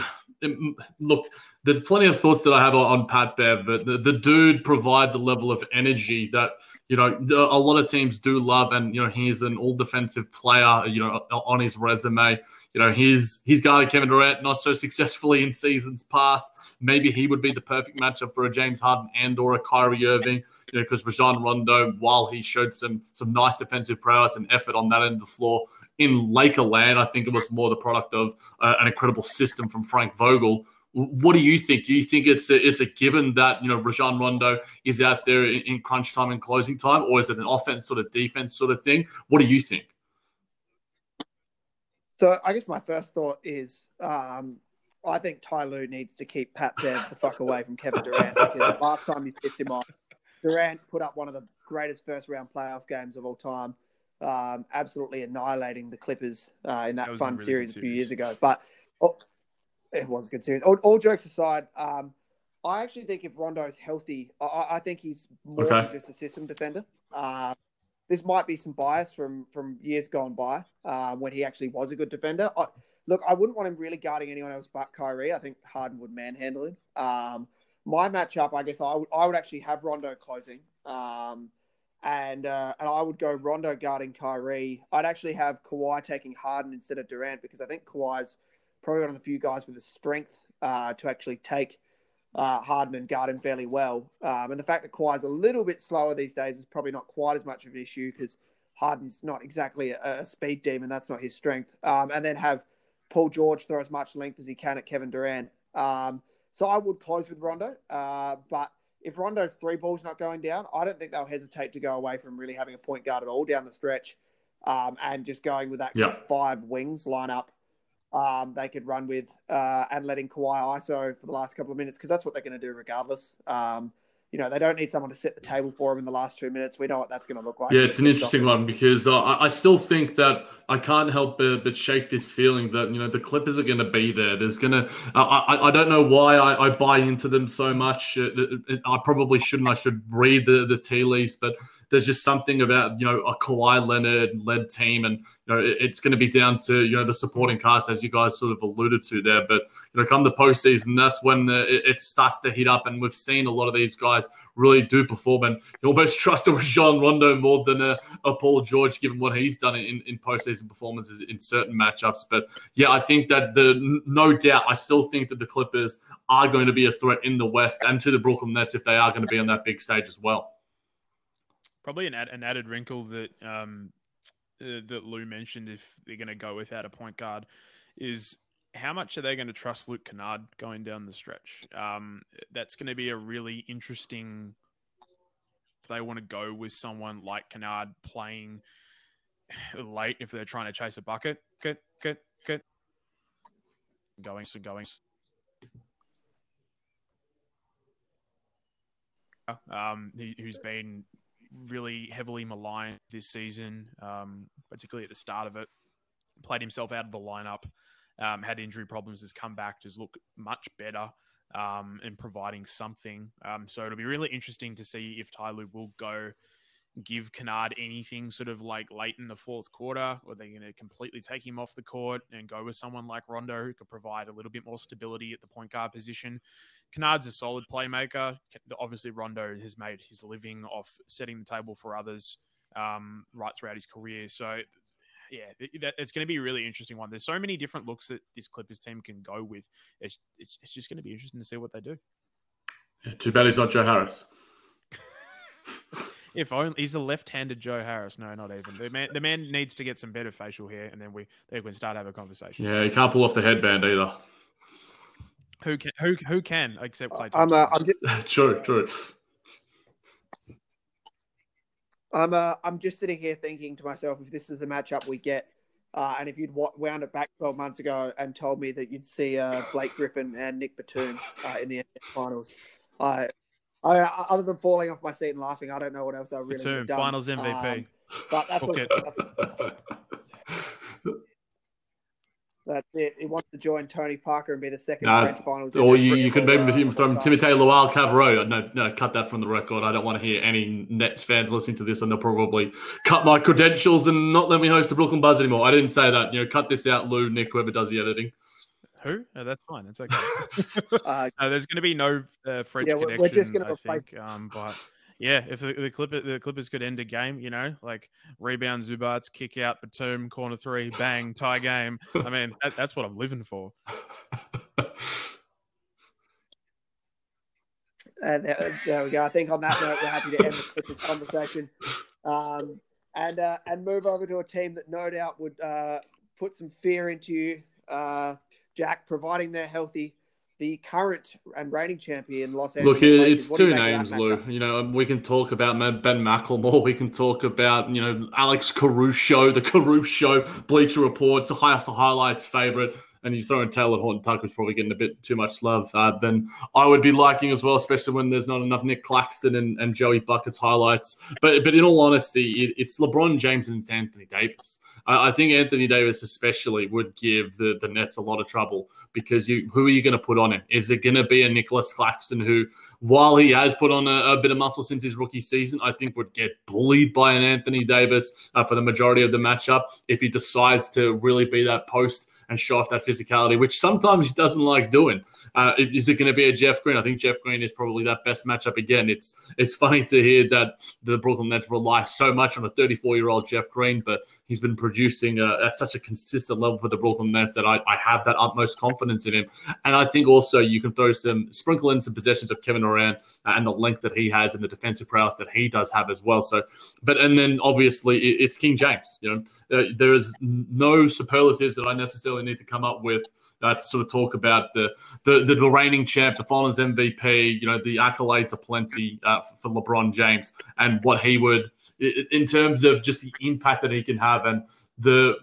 look, there's plenty of thoughts that I have on Pat Bev. The, the dude provides a level of energy that you know a lot of teams do love, and you know he's an all defensive player. You know on his resume. You know he's he's guarded Kevin Durant not so successfully in seasons past. Maybe he would be the perfect matchup for a James Harden and or a Kyrie Irving you know, because Rajon Rondo, while he showed some some nice defensive prowess and effort on that end of the floor in Lakerland, I think it was more the product of uh, an incredible system from Frank Vogel. What do you think? Do you think it's a, it's a given that you know Rajon Rondo is out there in, in crunch time and closing time, or is it an offense sort of defense sort of thing? What do you think? So I guess my first thought is um, I think Ty Lue needs to keep Pat Bev the fuck away from Kevin Durant because last time he pissed him off, Durant put up one of the greatest first round playoff games of all time, um, absolutely annihilating the Clippers uh, in that, that fun really series, a few years ago. But oh, it was a good series. All, all jokes aside, um, I actually think if Rondo is healthy, I, I think he's more okay. than just a system defender. Uh, this might be some bias from from years gone by uh, when he actually was a good defender. I, look, I wouldn't want him really guarding anyone else but Kyrie. I think Harden would manhandle him. Um, my matchup, I guess I would I would actually have Rondo closing, um, and uh, and I would go Rondo guarding Kyrie. I'd actually have Kawhi taking Harden instead of Durant because I think Kawhi's probably one of the few guys with the strength uh, to actually take uh, Harden and guard him fairly well. Um, and the fact that Kawhi's a little bit slower these days is probably not quite as much of an issue because Harden's not exactly a, a, speed demon. That's not his strength. Um, and then have Paul George throw as much length as he can at Kevin Durant. Um, so I would close with Rondo. Uh, but if Rondo's three balls not going down, I don't think they'll hesitate to go away from really having a point guard at all down the stretch um, and just going with that yeah. five wings lineup. Um, they could run with uh, and letting Kawhi ISO for the last couple of minutes because that's what they're going to do regardless. Um, you know, they don't need someone to set the table for them in the last two minutes. We know what that's going to look like. Yeah, it's an interesting one because uh, I still think that I can't help but, but, shake this feeling that, you know, the Clippers are going to be there. There's going to, I, I don't know why I, I, buy into them so much. I probably shouldn't. I should read the, the tea leaves, but there's just something about you know a Kawhi Leonard led team, and you know it's going to be down to you know the supporting cast as you guys sort of alluded to there. But you know, come the postseason, that's when the, it, it, starts to heat up, and we've seen a lot of these guys really do perform, and you almost trust a Rajon Rondo more than a, a, Paul George, given what he's done in, in postseason performances in certain matchups. But yeah, I think that the no doubt, I still think that the Clippers are going to be a threat in the West and to the Brooklyn Nets if they are going to be on that big stage as well probably an, ad, an added wrinkle that um, uh, that Lou mentioned if they're going to go without a point guard is how much are they going to trust Luke Kennard going down the stretch? Um, that's going to be a really interesting. They want to go with someone like Kennard playing late, if they're trying to chase a bucket, get get get going so going. Um, he, who's been really heavily maligned this season, um, particularly at the start of it. Played himself out of the lineup, um, had injury problems, has come back, just look much better um, and providing something. Um, so it'll be really interesting to see if Ty Lue will go give Kennard anything sort of like late in the fourth quarter, or they're going to completely take him off the court and go with someone like Rondo who could provide a little bit more stability at the point guard position. Kennard's a solid playmaker. Obviously, Rondo has made his living off setting the table for others um, right throughout his career. So yeah, it's going to be a really interesting one. There's so many different looks that this Clippers team can go with. It's it's, it's just going to be interesting to see what they do. Yeah, too bad he's not Joe Harris. if only he's a left-handed Joe Harris. No, not even. The man, the man needs to get some better facial hair, and then we then we can start have a conversation. Yeah, he can't pull off the headband either. Who can who who can except Klay I'm, uh, I'm just, true, true. I'm, uh, I'm just sitting here thinking to myself, if this is the matchup we get, uh, and if you'd wound it back 12 months ago and told me that you'd see uh, Blake Griffin and Nick Batum uh, in the finals, I, I, other than falling off my seat and laughing, I don't know what else I really would Batum, have done. Finals MVP. Um, but that's Book what, that's it. He wants to join Tony Parker and be the second Nah, French finals. or you, you can all, maybe uh, him from all time. Timothée Luwawu-Cabarrot. No, no, cut that from the record. I don't want to hear any Nets fans listening to this, and they'll probably cut my credentials and not let me host the Brooklyn Buzz anymore. I didn't say that. You know, cut this out, Lou, Nick, whoever does the editing. Who? No, that's fine. It's okay. Uh, no, there's going to be no uh, French Yeah, we're- connection. we're just gonna I replace- think. Um, but yeah, if the, the Clippers the Clippers could end a game, you know, like rebound Zubac, kick out Batum, corner three, bang, tie game. I mean, that, that's what I'm living for. And there, there we go. I think on that note, we're happy to end the Clippers conversation, um, and uh, and move over to a team that no doubt would uh, put some fear into you, uh, Jack, providing they're healthy. The current and reigning champion, Los Angeles. Look, it- it's two you make of names, Lou. You know, um, we can talk about Ben McLemore. We can talk about, you know, Alex Caruso, the Caruso, Bleacher Report, the highest highlights favorite. And you throw in Talen Horton Tucker, who's probably getting a bit too much love. Uh, then I would be liking as well, especially when there's not enough Nick Claxton and, and Joey Buckets highlights. But but in all honesty, it, it's LeBron James and it's Anthony Davis. I, I think Anthony Davis especially would give the, the Nets a lot of trouble because you who are you going to put on him? Is it going to be a Nicholas Claxton who, while he has put on a, a bit of muscle since his rookie season, I think would get bullied by an Anthony Davis uh, for the majority of the matchup if he decides to really be that post and show off that physicality, which sometimes he doesn't like doing. Uh, is it going to be a Jeff Green? I think Jeff Green is probably that best matchup again. It's it's funny to hear that the Brooklyn Nets rely so much on a 34 year old Jeff Green, but he's been producing uh, at such a consistent level for the Brooklyn Nets that I, I have that utmost confidence in him. And I think also you can throw some sprinkle in some possessions of Kevin Durant uh, and the length that he has and the defensive prowess that he does have as well. So, but and then obviously it's King James. You know, uh, there is no superlatives that I necessarily need to come up with. Uh, to sort of talk about the, the the reigning champ, the Finals MVP. You know, the accolades are plenty uh, for LeBron James and what he would in terms of just the impact that he can have and the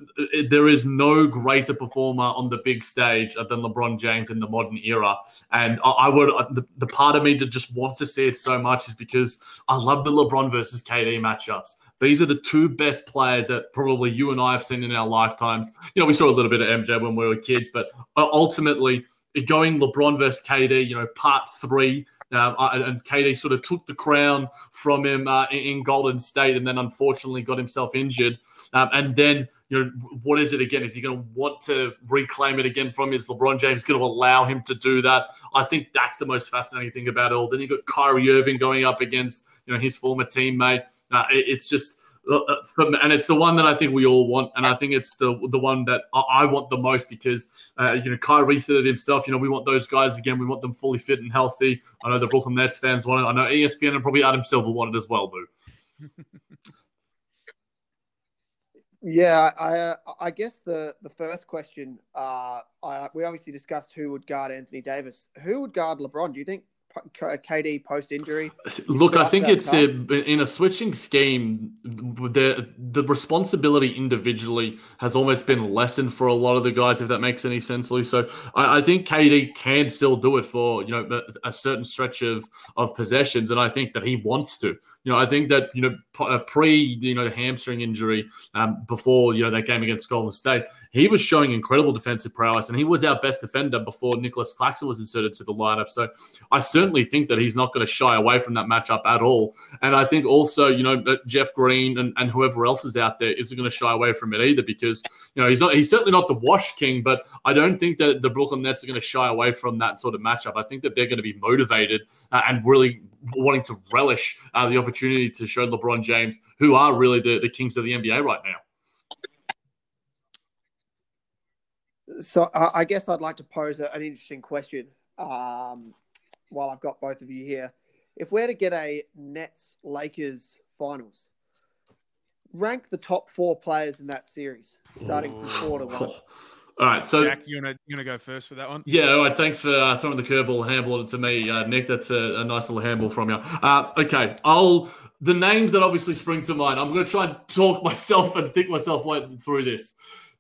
there is no greater performer on the big stage than LeBron James in the modern era. And I, would the, the part of me that just wants to see it so much is because I love the LeBron versus KD matchups. These are the two best players that probably you and I have seen in our lifetimes. You know, we saw a little bit of MJ when we were kids, but uh, ultimately going LeBron versus KD, you know, part three. Um, uh, and KD sort of took the crown from him uh, in, in Golden State, and then unfortunately got himself injured. Um, and then, you know, what is it again? Is he going to want to reclaim it again from his LeBron James? Going to allow him to do that? I think that's the most fascinating thing about it all. Then you got Kyrie Irving going up against, you know, his former teammate. Uh, it- it's just. uh, uh, And it's the one that I think we all want, and I think it's the the one that I I want the most because uh, you know Kyrie said it himself. You know we want those guys again. We want them fully fit and healthy. I know the Brooklyn Nets fans want it. I know ESPN and probably Adam Silver want it as well, Lou. Yeah, I uh, I guess the the first question, uh, I, we obviously discussed who would guard Anthony Davis. Who would guard LeBron? Do you think KD post injury? Look, I think it's a, in a switching scheme. The the responsibility individually has almost been lessened for a lot of the guys. If that makes any sense, Lou. So I, I think KD can still do it for you know a, certain stretch of of possessions, and I think that he wants to. You know, I think that you know pre you know hamstring injury um, before you know that game against Golden State, he was showing incredible defensive prowess, and he was our best defender before Nicholas Claxton was inserted to the lineup. So I certainly think that he's not going to shy away from that matchup at all. And I think also, you know, Jeff Green and, and whoever else is out there isn't going to shy away from it either because, you know, he's not he's certainly not the wash king, but I don't think that the Brooklyn Nets are going to shy away from that sort of matchup. I think that they're going to be motivated uh, and really wanting to relish uh, the opportunity to show LeBron James, who are really the, the kings of the NBA right now. So I guess I'd like to pose an interesting question um, while I've got both of you here. If we're to get a Nets Lakers finals, rank the top four players in that series, starting from four to one. All right, so Jack, you wanna you wanna go first for that one? Yeah, all right. Thanks for uh, throwing the curveball handball to me, uh, Nick. That's a, a, nice little handball from you. Uh, okay, I'll the names that obviously spring to mind. I'm going to try and talk myself and think myself through this.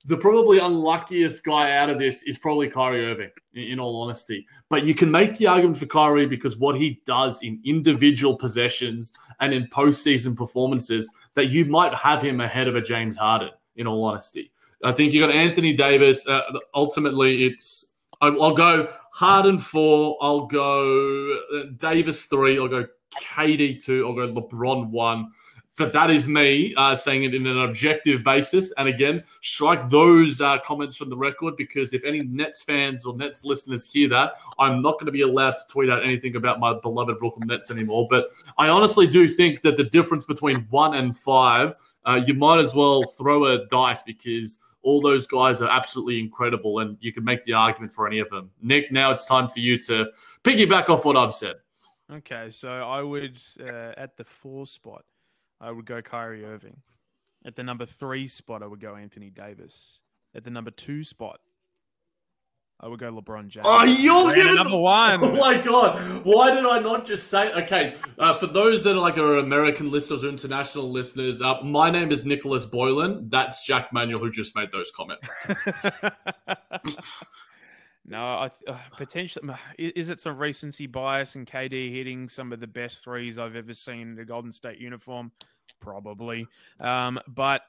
The probably unluckiest guy out of this is probably Kyrie Irving, in, in all honesty. But you can make the argument for Kyrie because what he does in individual possessions and in postseason performances that you might have him ahead of a James Harden. In all honesty. I think you got Anthony Davis. Uh, ultimately, it's I'll go Harden four. I'll go uh, Davis three. I'll go KD two. I'll go LeBron one. But that is me uh, saying it in an objective basis. And again, strike those uh, comments from the record because if any Nets fans or Nets listeners hear that, I'm not going to be allowed to tweet out anything about my beloved Brooklyn Nets anymore. But I honestly do think that the difference between one and five, uh, you might as well throw a dice because all those guys are absolutely incredible, and you can make the argument for any of them. Nick, now it's time for you to piggyback off what I've said. Okay, so I would uh, at the four spot, I would go Kyrie Irving. At the number three spot, I would go Anthony Davis. At the number two spot, I would go LeBron James. Oh, you're giving number one. Oh my god! Why did I not just say? Okay, uh, for those that are like are American listeners or international listeners, uh, my name is Nicholas Boylan. That's Jack Manuel who just made those comments. no, I uh, potentially is it some recency bias and KD hitting some of the best threes I've ever seen in a Golden State uniform? Probably, um, but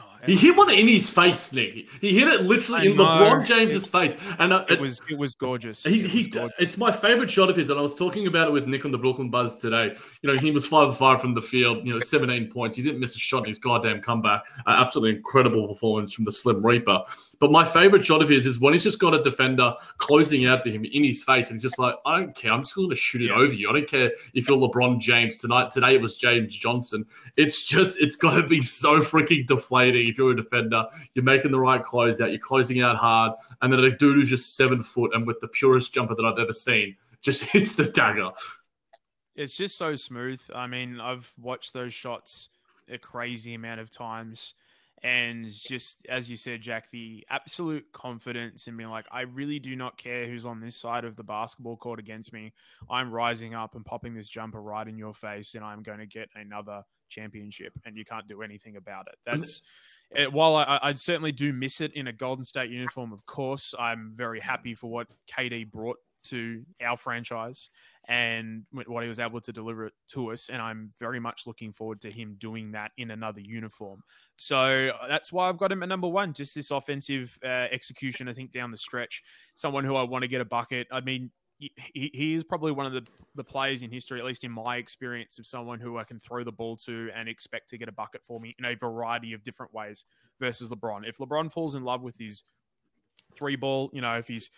Oh, he hit one in his face, Nick. He hit it literally I in know. LeBron James's it, face, and uh, it was it was gorgeous. He, it he, gorgeous. it's my favorite shot of his, and I was talking about it with Nick on the Brooklyn Buzz today. You know, he was five of five from the field. You know, seventeen points. He didn't miss a shot in his goddamn comeback. Uh, absolutely incredible performance from the Slim Reaper. But my favorite shot of his is when he's just got a defender closing out to him in his face, and he's just like, I don't care. I'm just going to shoot it yeah. over you. I don't care if you're LeBron James tonight. Today it was James Johnson. It's just it's got to be so freaking if you're a defender defender. You're making the right closeout. You're closing out hard. And then a dude who's just seven foot and with the purest jumper that I've ever seen just hits the dagger. It's just so smooth. I mean, I've watched those shots a crazy amount of times. And just as you said, Jack, the absolute confidence in being like, I really do not care who's on this side of the basketball court against me. I'm rising up and popping this jumper right in your face, and I'm going to get another championship, and you can't do anything about it. That's it, while I, I certainly do miss it in a Golden State uniform, of course, I'm very happy for what KD brought to our franchise and what he was able to deliver it to us. And I'm very much looking forward to him doing that in another uniform. So uh, that's why I've got him at number one. Just this offensive uh, execution, I think, down the stretch. Someone who I want to get a bucket. I mean, he, he is probably one of the, the players in history, at least in my experience, of someone who I can throw the ball to and expect to get a bucket for me in a variety of different ways versus LeBron. If LeBron falls in love with his three ball, you know, if he's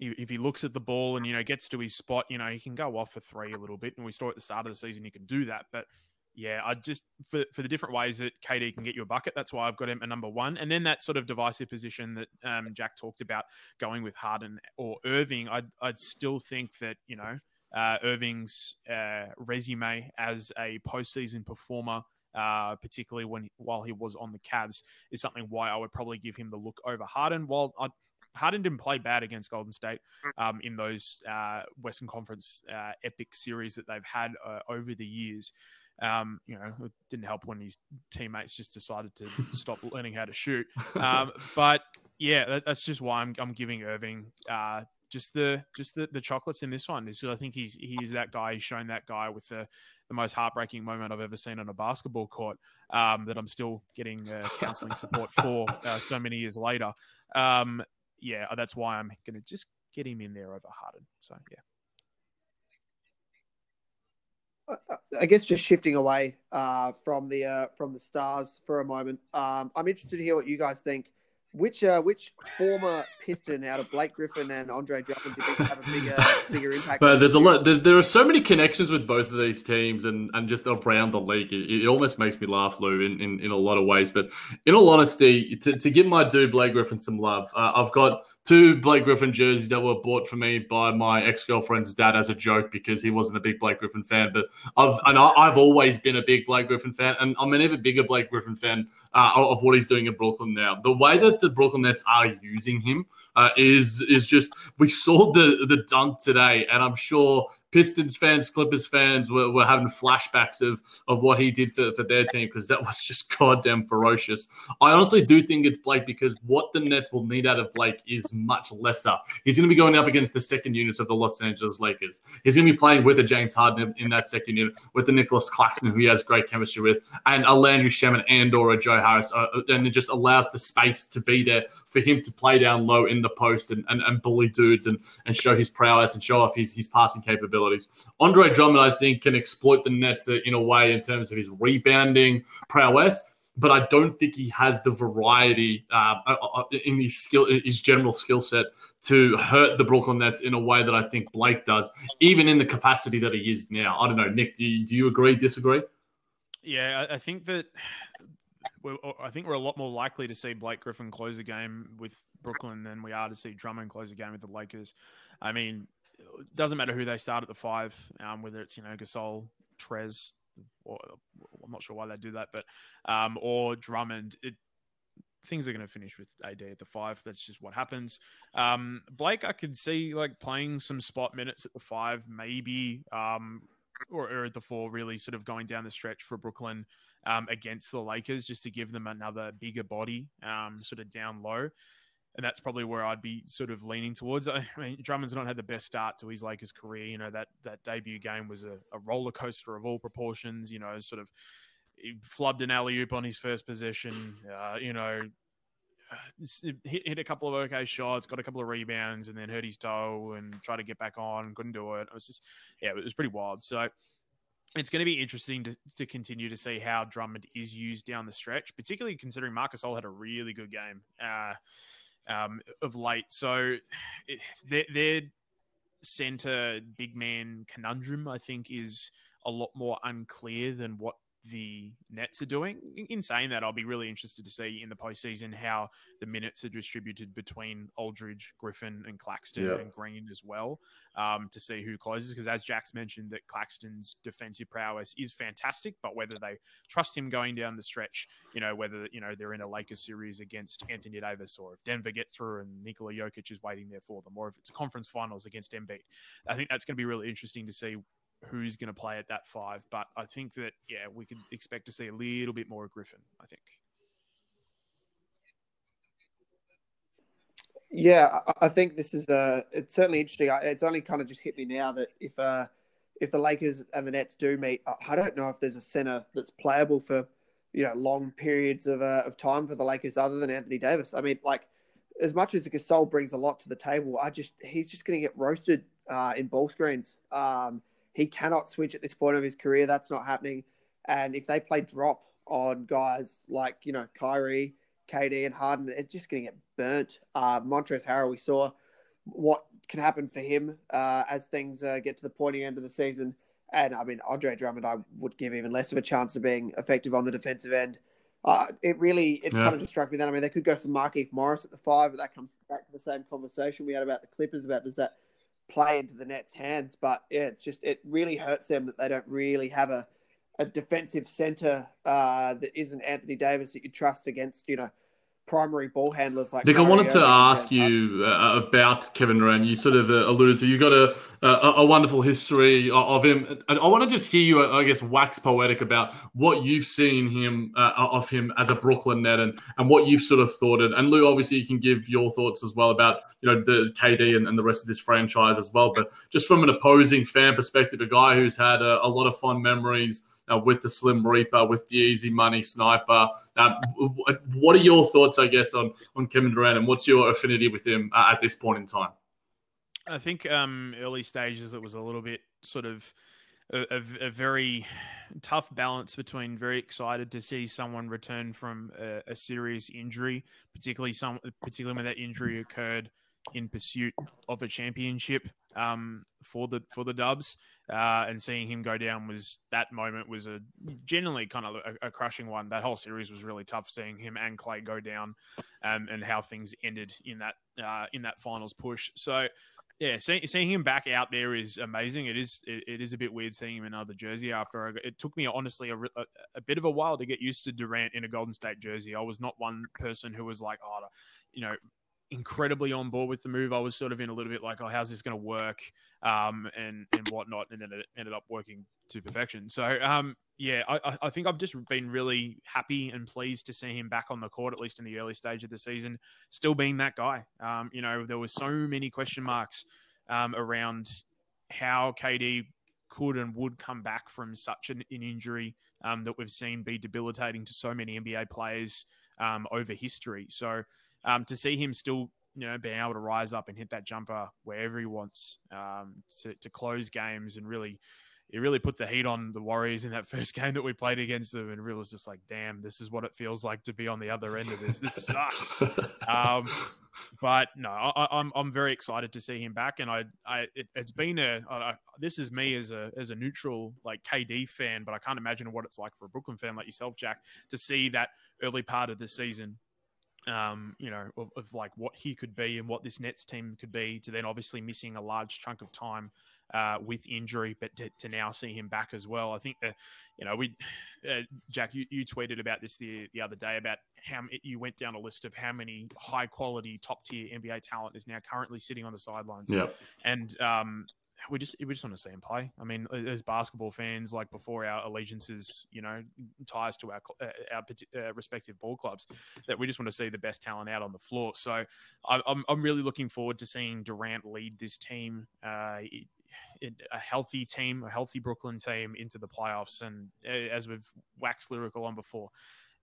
if he looks at the ball and you know gets to his spot, you know, he can go off for three a little bit. And we saw at the start of the season he can do that, but yeah, I just for for the different ways that KD can get you a bucket. That's why I've got him at number one. And then that sort of divisive position that um, Jack talked about going with Harden or Irving. I'd I'd still think that you know uh, Irving's uh, resume as a postseason performer. Uh, particularly when while he was on the Cavs, is something why I would probably give him the look over Harden. While I, Harden didn't play bad against Golden State um, in those uh, Western Conference uh, epic series that they've had uh, over the years. Um, you know, it didn't help when his teammates just decided to stop learning how to shoot. Um, but yeah, that, that's just why I'm, I'm giving Irving uh, just the just the, the chocolates in this one. Is I think he's he is that guy. He's shown that guy with the the most heartbreaking moment I've ever seen on a basketball court. Um, that I'm still getting uh, counselling support for uh, so many years later. Um, yeah, that's why I'm going to just get him in there over Harden. So yeah. I guess just shifting away uh, from the uh, from the stars for a moment. Um, I'm interested to hear what you guys think. which uh, which former Piston out of Blake Griffin and Andre Drummond did have a bigger bigger impact? But there's a lot. There, there, are so many connections with both of these teams, and, and just around the league. It, it almost makes me laugh, Lou, in, in, in a lot of ways. But in all honesty, to, to give my dude Blake Griffin some love, uh, I've got two Blake Griffin jerseys that were bought for me by my ex girlfriend's dad as a joke because he wasn't a big Blake Griffin fan. But I've and I, have always been a big Blake Griffin fan, and I'm an even bigger Blake Griffin fan uh, of what he's doing in Brooklyn now. The way that the Brooklyn Nets are using him uh, is is just we saw the the dunk today, and I'm sure Pistons fans, Clippers fans were, were having flashbacks of, of what he did for, for their team because that was just goddamn ferocious. I honestly do think it's Blake because what the Nets will need out of Blake is much lesser. He's going to be going up against the second units of the Los Angeles Lakers. He's going to be playing with a James Harden in, that second unit, with the Nicholas Claxton, who he has great chemistry with, and a Landry Shamet and or a Joe Harris. Uh, uh, and it just allows the space to be there for him to play down low in the post and, and, and bully dudes and, and show his prowess and show off his, his passing capability abilities. Andre Drummond, I think, can exploit the Nets in a way in terms of his rebounding prowess, but I don't think he has the variety uh, uh, uh, in his skill, his general skill set to hurt the Brooklyn Nets in a way that I think Blake does, even in the capacity that he is now. I don't know, Nick. Do you, do you agree? Disagree? Yeah, I think that. I think we're a lot more likely to see Blake Griffin close a game with Brooklyn than we are to see Drummond close a game with the Lakers. I mean, doesn't matter who they start at the five, um, whether it's you know Gasol, Trez, or I'm not sure why they do that, but um, or Drummond. It, things are going to finish with AD at the five. That's just what happens. Um, Blake, I could see like playing some spot minutes at the five, maybe, um, or, or, at the four, really sort of going down the stretch for Brooklyn um, against the Lakers, just to give them another bigger body, um, sort of down low and that's probably where I'd be sort of leaning towards. I mean, Drummond's not had the best start to his Lakers career. You know that that debut game was a, a roller coaster of all proportions. You know, sort of he flubbed an alley oop on his first possession. Uh, you know, hit, hit a couple of okay shots, got a couple of rebounds, and then hurt his toe and tried to get back on, couldn't do it. It was just yeah, it was pretty wild. So it's going to be interesting to, to continue to see how Drummond is used down the stretch, particularly considering Marcus Gasol had a really good game. Uh, um, of late. So their, their center big man conundrum, I think, is a lot more unclear than what the Nets are doing. In saying that, I'll be really interested to see in the postseason how the minutes are distributed between Aldridge, Griffin, and Claxton yeah. and Green as well, um, to see who closes. Because as Jack's mentioned, that Claxton's defensive prowess is fantastic, but whether they trust him going down the stretch, you know, whether you know they're in a Lakers series against Anthony Davis, or if Denver gets through and Nikola Jokic is waiting there for them, or if it's a conference finals against Embiid, I think that's going to be really interesting to see who's going to play at that five. But I think that yeah, we could expect to see a little bit more of Griffin. I think. Yeah, I think this is uh it's certainly interesting. It's only kind of just hit me now that if uh if the Lakers and the Nets do meet, I don't know if there's a center that's playable for you know long periods of uh, of time for the Lakers other than Anthony Davis. I mean, like as much as Gasol brings a lot to the table, I just he's just going to get roasted uh, in ball screens. Um, he cannot switch at this point of his career. That's not happening. And if they play drop on guys like, you know, Kyrie, KD, and Harden, it's just going to get burnt. Uh, Montrezl Harrell, we saw what can happen for him uh, as things uh, get to the pointy end of the season. And I mean, Andre Drummond, I would give even less of a chance of being effective on the defensive end. Uh, it really, it yeah. kind of just struck me that. I mean, they could go some Markieff Morris at the five, but that comes back to the same conversation we had about the Clippers about does that play into the Nets' hands. But yeah, it's just it really hurts them that they don't really have a a defensive center uh, that isn't Anthony Davis that you trust against you know primary ball handlers like. Nick, I wanted to ask you uh, about Kevin Durant. You sort of uh, alluded to you got a, a, a wonderful history of him. And I want to just hear you, uh, I guess, wax poetic about what you've seen him uh, of him as a Brooklyn net and, and what you've sort of thought. And, and Lou, obviously, you can give your thoughts as well about you know the KD and, and the rest of this franchise as well. But just from an opposing fan perspective, a guy who's had a, a lot of fun memories uh, with the Slim Reaper, with the Easy Money Sniper. Uh, what are your thoughts, I guess, on on Kevin Durant, and what's your affinity with him uh, at this point in time? I think um, early stages it was a little bit sort of a, a, a, very tough balance between very excited to see someone return from a, a serious injury, particularly some, particularly when that injury occurred in pursuit of a championship um, for the for the Dubs, uh, and seeing him go down was that moment was a generally kind of a, a, crushing one. That whole series was really tough, seeing him and Klay go down, um, and how things ended in that uh, in that finals push. So. Yeah, see, seeing him back out there is amazing. It is it, it is a bit weird seeing him in another jersey after. I, it took me honestly a, a, a, bit of a while to get used to Durant in a Golden State jersey. I was not one person who was like, oh, you know, incredibly on board with the move. I was sort of in a little bit like, oh, how's this going to work, um, and and whatnot, and then it ended up working to perfection. So, um, yeah, I, I think I've just been really happy and pleased to see him back on the court, at least in the early stage of the season, still being that guy. Um, you know, there were so many question marks um, around how KD could and would come back from such an, an injury um, that we've seen be debilitating to so many NBA players um, over history. So um, to see him still, you know, being able to rise up and hit that jumper wherever he wants um, to, to close games and really, it really put the heat on the Warriors in that first game that we played against them, and really was just like, damn, this is what it feels like to be on the other end of this. This sucks. um, but no, I, am I'm, I'm very excited to see him back, and I, I it, has been a I, this is me as a as a neutral like KD fan, but I can't imagine what it's like for a Brooklyn fan like yourself, Jack, to see that early part of the season um, you know, of, of, like what he could be and what this Nets team could be, to then obviously missing a large chunk of time uh, with injury, but to, to, now see him back as well. I think that, you know, we, uh, Jack, you, you tweeted about this the, the other day about how you went down a list of how many high quality, top tier NBA talent is now currently sitting on the sidelines. Yeah. And, um, we just we just want to see him play. I mean, as basketball fans, like before our allegiances, you know, ties to our uh, our uh, respective ball clubs, that we just want to see the best talent out on the floor. So, I'm I'm really looking forward to seeing Durant lead this team. Uh, a healthy team, a healthy Brooklyn team into the playoffs. And uh, as we've waxed lyrical on before,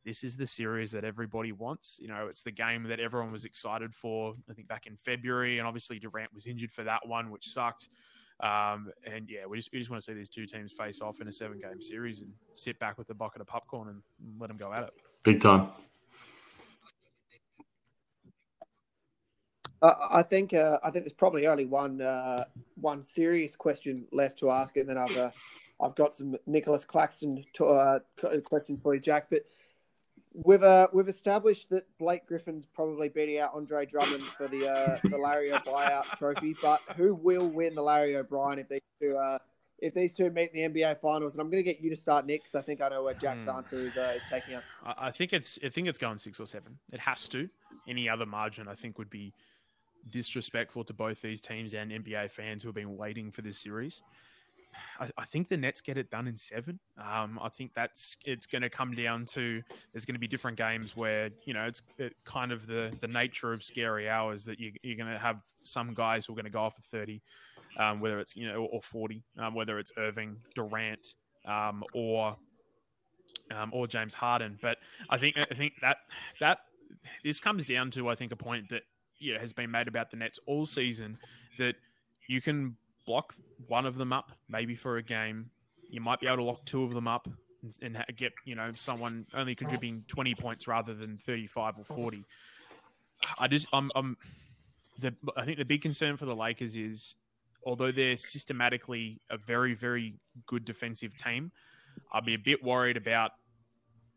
this is the series that everybody wants. You know, it's the game that everyone was excited for, I think back in February. And obviously, Durant was injured for that one, which sucked. Um, and yeah, we just, we just want to see these two teams face off in a seven game series and sit back with a bucket of popcorn and let them go at it. Big time. Uh, I think uh, I think there's probably only one uh, one serious question left to ask, and then I've uh, I've got some Nicholas Claxton to, uh, questions for you, Jack. But We've uh, we've established that Blake Griffin's probably beating out Andre Drummond for the uh, the Larry O'Brien trophy, but who will win the Larry O'Brien if these two uh, if these two meet the NBA finals? And I'm going to get you to start, Nick, because I think I know where Jack's hmm. answer is, uh, is taking us. I think it's I think it's going six or seven. It has to. Any other margin, I think, would be disrespectful to both these teams and NBA fans who have been waiting for this series. I, I, think the Nets get it done in seven. Um, I think that's it's going to come down to there's going to be different games where you know it's it kind of the the nature of scary hours that you, are going to have some guys who are going to go off for thirty, um, whether it's you know or forty, um, whether it's Irving, Durant, um, or um, or James Harden. But I think I think that that this comes down to I think a point that yeah has been made about the Nets all season that you can block one of them up, maybe for a game. You might be able to lock two of them up and, and get you know someone only contributing twenty points rather than thirty five or forty. I just I'm, I'm the I think the big concern for the Lakers is although they're systematically a very very good defensive team, I'd be a bit worried about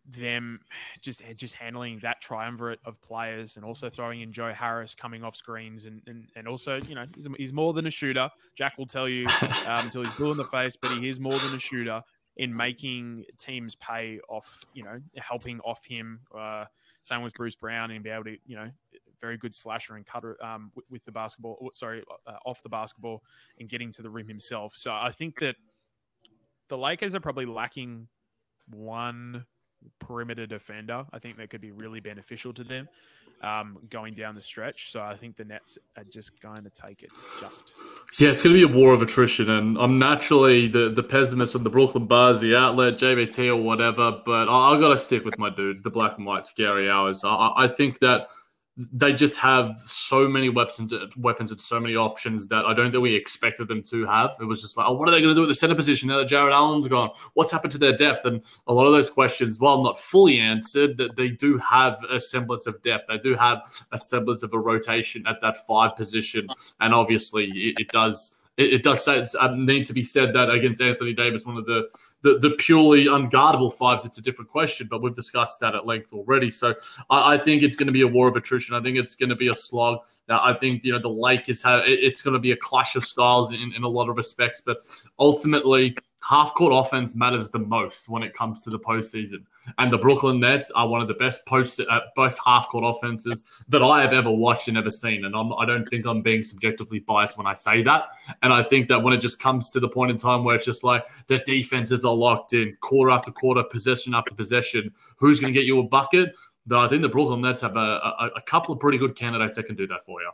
them just just handling that triumvirate of players and also throwing in Joe Harris coming off screens and and, and also you know he's, he's more than a shooter. Jack will tell you um, until he's blue in the face, but he is more than a shooter in making teams pay off. You know, helping off him. Uh, same with Bruce Brown and be able to you know very good slasher and cutter um, with, with, the basketball. Sorry, uh, off the basketball and getting to the rim himself. So I think that the Lakers are probably lacking one perimeter defender. I think that could be really beneficial to them um, going down the stretch. So I think the Nets are just going to take it. Just yeah, it's going to be a war of attrition, and I'm naturally the the pessimist of the Brooklyn Buzz, the outlet, JBT or whatever. But I, I got to stick with my dudes, the black and white scary hours. I, I think that they just have so many weapons, weapons and so many options that I don't think we expected them to have. It was just like, oh, what are they going to do with the center position now that Jarrett Allen's gone? What's happened to their depth? And a lot of those questions, while not fully answered, that they do have a semblance of depth. They do have a semblance of a rotation at that five position, and obviously it, it does it, it does say, uh, need to be said that against Anthony Davis, one of the, the, the purely unguardable fives, it's a different question, but we've discussed that at length already. So I, I think it's going to be a war of attrition. I think it's going to be a slog. I think you know the Lakers have it's going to be a clash of styles in, in a lot of respects, but ultimately half court offense matters the most when it comes to the postseason. And the Brooklyn Nets are one of the best post uh, best half court offenses that I have ever watched and ever seen. And I'm, I do not think I'm being subjectively biased when I say that. And I think that when it just comes to the point in time where it's just like the defenses are locked in, quarter after quarter, possession after possession, who's going to get you a bucket? But I think the Brooklyn Nets have a, a, a couple of pretty good candidates that can do that for you.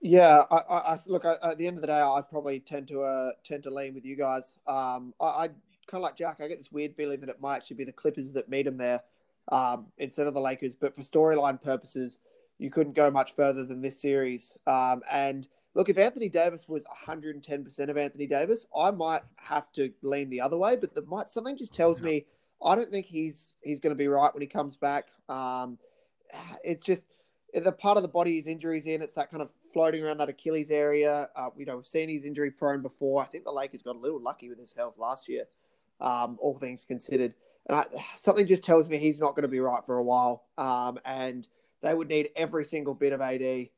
Yeah, I, I, I look. I, at the end of the day, I probably tend to uh, tend to lean with you guys. Um, I, I kind of like Jack. I get this weird feeling that it might actually be the Clippers that meet him there um, instead of the Lakers. But for storyline purposes, you couldn't go much further than this series. Um, and look, if Anthony Davis was 110 percent of Anthony Davis, I might have to lean the other way. But the might something just tells me I don't think he's he's going to be right when he comes back. Um, it's just the part of the body his injuries in. It's that kind of floating around that Achilles area. Uh, you know, we've seen he's injury prone before. I think the Lakers got a little lucky with his health last year, um, all things considered. And I, something just tells me he's not going to be right for a while. Um, and they would need every single bit of AD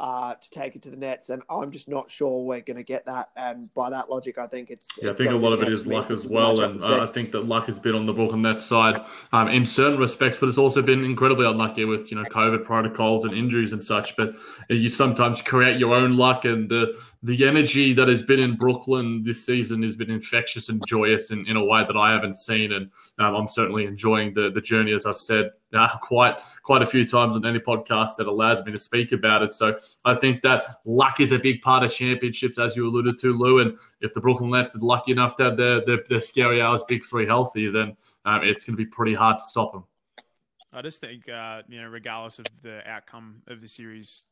uh, to take it to the Nets, and I'm just not sure we're going to get that. And by that logic, I think it's. Yeah, it's I think a lot of it is luck as well, and uh, I think that luck has been on the Brooklyn Nets side um, in certain respects, but it's also been incredibly unlucky with you know COVID protocols and injuries and such. But you sometimes create your own luck, and the the energy that has been in Brooklyn this season has been infectious and joyous in, in a way that I haven't seen, and um, I'm certainly enjoying the the journey, as I've said uh, quite quite a few times on any podcast that allows me to speak about it. So I think that luck is a big part of championships, as you alluded to, Lou. And if the Brooklyn Nets are lucky enough to have their their, their scary hours big three healthy, then um, it's going to be pretty hard to stop them. I just think, uh, you know, regardless of the outcome of the series,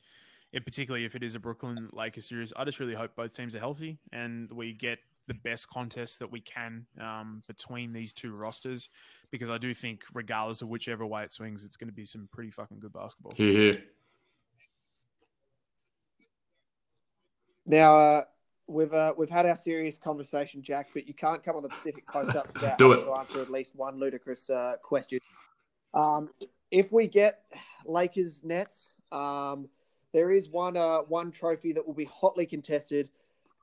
in particularly if it is a Brooklyn Lakers series, I just really hope both teams are healthy and we get the best contest that we can um, between these two rosters because I do think, regardless of whichever way it swings, it's going to be some pretty fucking good basketball. Yeah. Now, uh, we've uh, we've had our serious conversation, Jack, but you can't come on the Pacific Post up without Do it. to answer at least one ludicrous uh, question. Um, if we get Lakers Nets, um, there is one uh, one trophy that will be hotly contested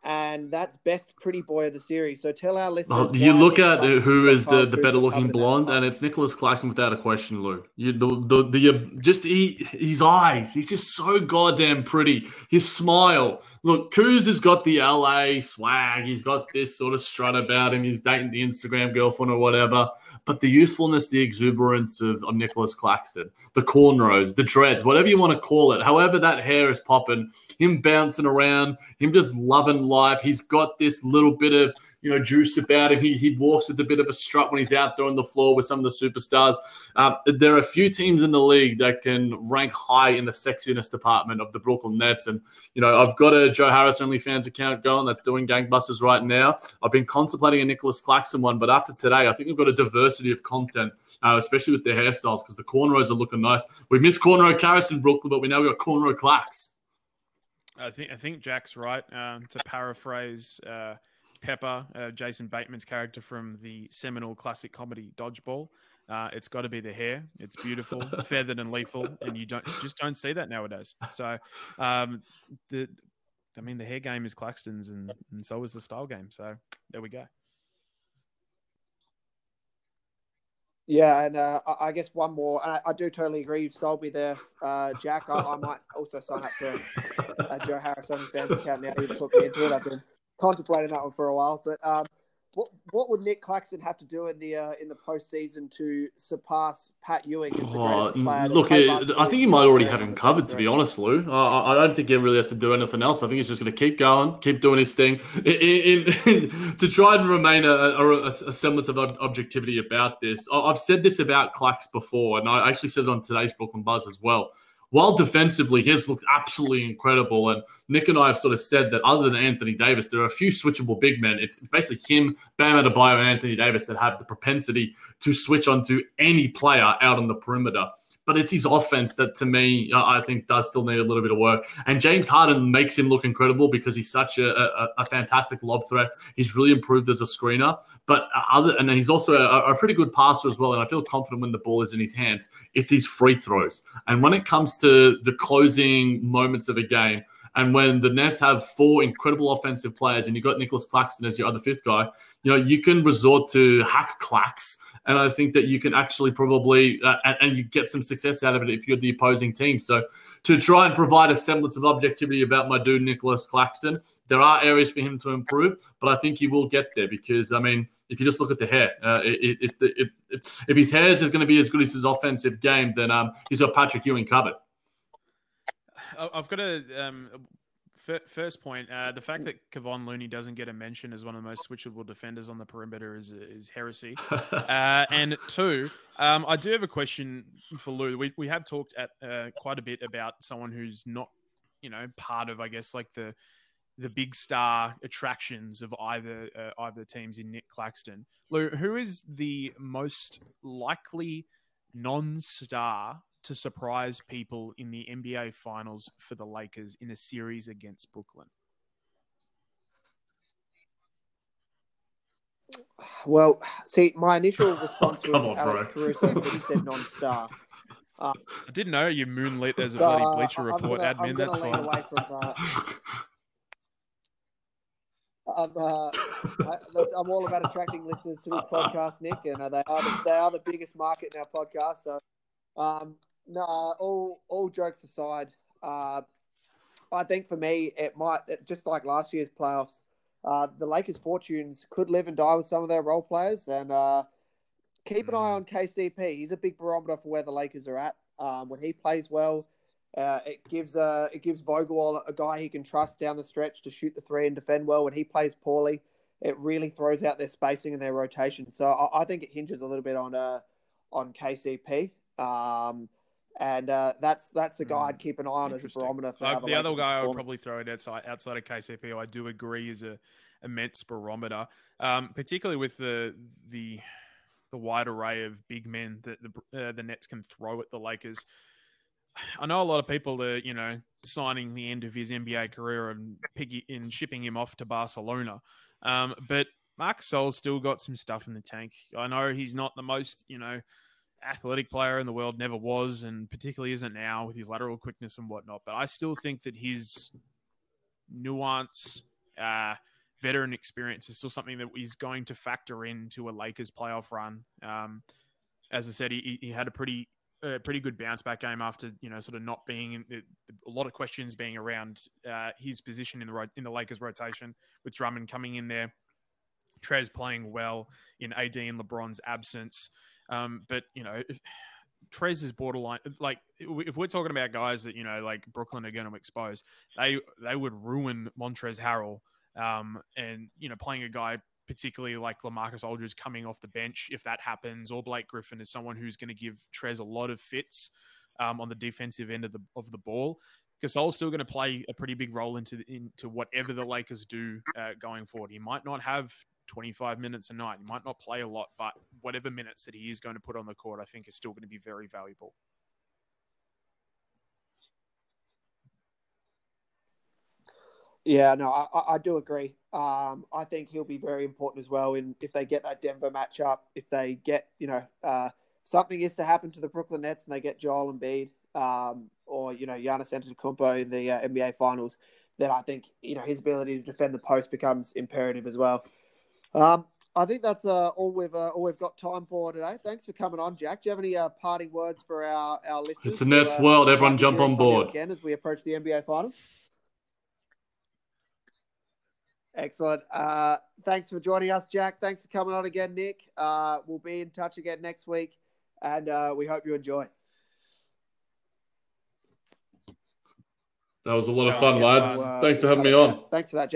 and that's best pretty boy of the series. So tell our listeners. you look at who is the, the better looking blonde, and it's Nicholas Claxton without a question, Lou. You, the, the, the, uh, just he, his eyes, he's just so goddamn pretty. His smile. Look, Kuz has got the LA swag. He's got this sort of strut about him. He's dating the Instagram girlfriend or whatever. But the usefulness, the exuberance of, of Nicholas Claxton, the cornrows, the dreads, whatever you want to call it, however that hair is popping, him bouncing around, him just loving He's got this little bit of you know juice about him. He he walks with a bit of a strut when he's out there on the floor with some of the superstars. Um, there are a few teams in the league that can rank high in the sexiness department of the Brooklyn Nets, and you know I've got a Joe Harris OnlyFans account going that's doing gangbusters right now. I've been contemplating a Nicholas Claxton one, but after today, I think we've got a diversity of content, uh, especially with their hairstyles because the cornrows are looking nice. We missed cornrow Caris in Brooklyn, but we now got cornrow Clax. I think I think Jack's right. Um, to paraphrase uh, Pepper, uh, Jason Bateman's character from the seminal classic comedy Dodgeball, uh, it's got to be the hair. It's beautiful, feathered and lethal, and you don't you just don't see that nowadays. So, um, the I mean, the hair game is Claxton's, and, and so is the style game. So there we go. Yeah, and uh, I guess one more, and I, I, do totally agree. You've sold me there, uh, Jack. I, I, might also sign up for a Joe Harris OnlyFans account now. You talk me into it. I've been contemplating that one for a while, but um, what what would Nick Claxton have to do in the uh, in the postseason to surpass Pat Ewing as the Oh, greatest player? look, it, I think he might already have him covered, to be honest, Lou. Uh, I I don't think he really has to do anything else. I think he's just going to keep going, keep doing his thing, in, in, in- to try and remain a, a, a semblance of objectivity about this. I- I've said this about Clax before, and I actually said it on today's Brooklyn Buzz as well. While defensively, he has looked absolutely incredible. And Nick and I have sort of said that other than Anthony Davis, there are a few switchable big men. It's basically him, Bam Adebayo, and Anthony Davis that have the propensity to switch onto any player out on the perimeter. But it's his offense that, to me, I think does still need a little bit of work. And James Harden makes him look incredible because he's such a, a, a fantastic lob threat. He's really improved as a screener. But other, and he's also a, a pretty good passer as well. And I feel confident when the ball is in his hands. It's his free throws. And when it comes to the closing moments of a game, and when the Nets have four incredible offensive players, and you've got Nicholas Claxton as your other fifth guy, you know you can resort to hack Clax, and I think that you can actually probably uh, and, you get some success out of it if you're the opposing team. So to try and provide a semblance of objectivity about my dude Nicholas Claxton, there are areas for him to improve, but I think he will get there because I mean, if you just look at the hair, uh, it, it, it, if his hair is going to be as good as his offensive game, then um, he's got Patrick Ewing covered. I've got a um, first point. Uh, the fact that Kevon Looney doesn't get a mention as one of the most switchable defenders on the perimeter is is heresy. Uh, and two, um, I do have a question for Lou. We we have talked at uh, quite a bit about someone who's not, you know, part of I guess like the the big star attractions of either uh, either teams in Nick Claxton. Lou, who is the most likely non-star to surprise people in the NBA Finals for the Lakers in a series against Brooklyn? Well, see, my initial response come was on, Alex bro. Caruso, but he said non-star. I didn't know you moonlit as a bloody uh, Bleacher Report gonna- admin. I'm That's fine. away from. Uh, I'm, uh, I, I'm all about attracting listeners to this podcast, Nick, and uh, they are the, they are the biggest market in our podcast. So, um, no, all all jokes aside, uh, I think for me it might just like last year's playoffs. Uh, the Lakers' fortunes could live and die with some of their role players, and uh, keep an eye Mm. on KCP. He's a big barometer for where the Lakers are at. Um, when he plays well, uh, it gives uh, it gives Vogel a guy he can trust down the stretch to shoot the three and defend well. When he plays poorly, it really throws out their spacing and their rotation. So I, I think it hinges a little bit on uh, on KCP. Um, and uh, that's that's the guy Mm. I'd keep an eye on as a barometer for the the, other guy I would probably throw it outside outside of KCP. who I do agree is a immense barometer, um, particularly with the the the wide array of big men that the uh, the Nets can throw at the Lakers. I know a lot of people are, you know, signing the end of his NBA career and piggy in shipping him off to Barcelona. Um, but Marc Gasol's still got some stuff in the tank. I know he's not the most, you know, athletic player in the world, never was, and particularly isn't now with his lateral quickness and whatnot. But I still think that his nuance, uh, veteran experience is still something that he's going to factor into a Lakers playoff run. Um, as I said, he, he had a pretty a pretty good bounce back game after you know sort of not being a lot of questions being around uh, his position in the in the Lakers rotation with Drummond coming in there, Trez playing well in AD and LeBron's absence. Um, but you know, if, Trez is borderline. Like if we're talking about guys that you know like Brooklyn are going to expose, they they would ruin Montrezl Harrell. Um, and you know, playing a guy particularly like LaMarcus Aldridge coming off the bench, if that happens, or Blake Griffin is someone who's going to give Trez a lot of fits um, on the defensive end of the of the ball. Gasol's still going to play a pretty big role into into whatever the Lakers do uh, going forward. He might not have 25 minutes a night. He might not play a lot, but whatever minutes that he is going to put on the court, I think is still going to be very valuable. Yeah, no, I, I- do agree. Um, I think he'll be very important as well in if they get that Denver matchup, if they get, you know, uh, something is to happen to the Brooklyn Nets and they get Joel Embiid um, or, you know, Giannis Antetokounmpo in the uh, NBA Finals, then I think, you know, his ability to defend the post becomes imperative as well. Um, I think that's uh, all we've uh, all we've got time for today. Thanks for coming on, Jack. Do you have any uh, parting words for our, our listeners? It's a who, Nets uh, world. Everyone jump on board. again as we approach the NBA Finals. Excellent. Uh, thanks for joining us, Jack. Thanks for coming on again, Nick. Uh, we'll be in touch again next week, and uh, we hope you enjoy. That was a lot of fun, yeah, lads. Thanks for having me on. Thanks for that, Jack.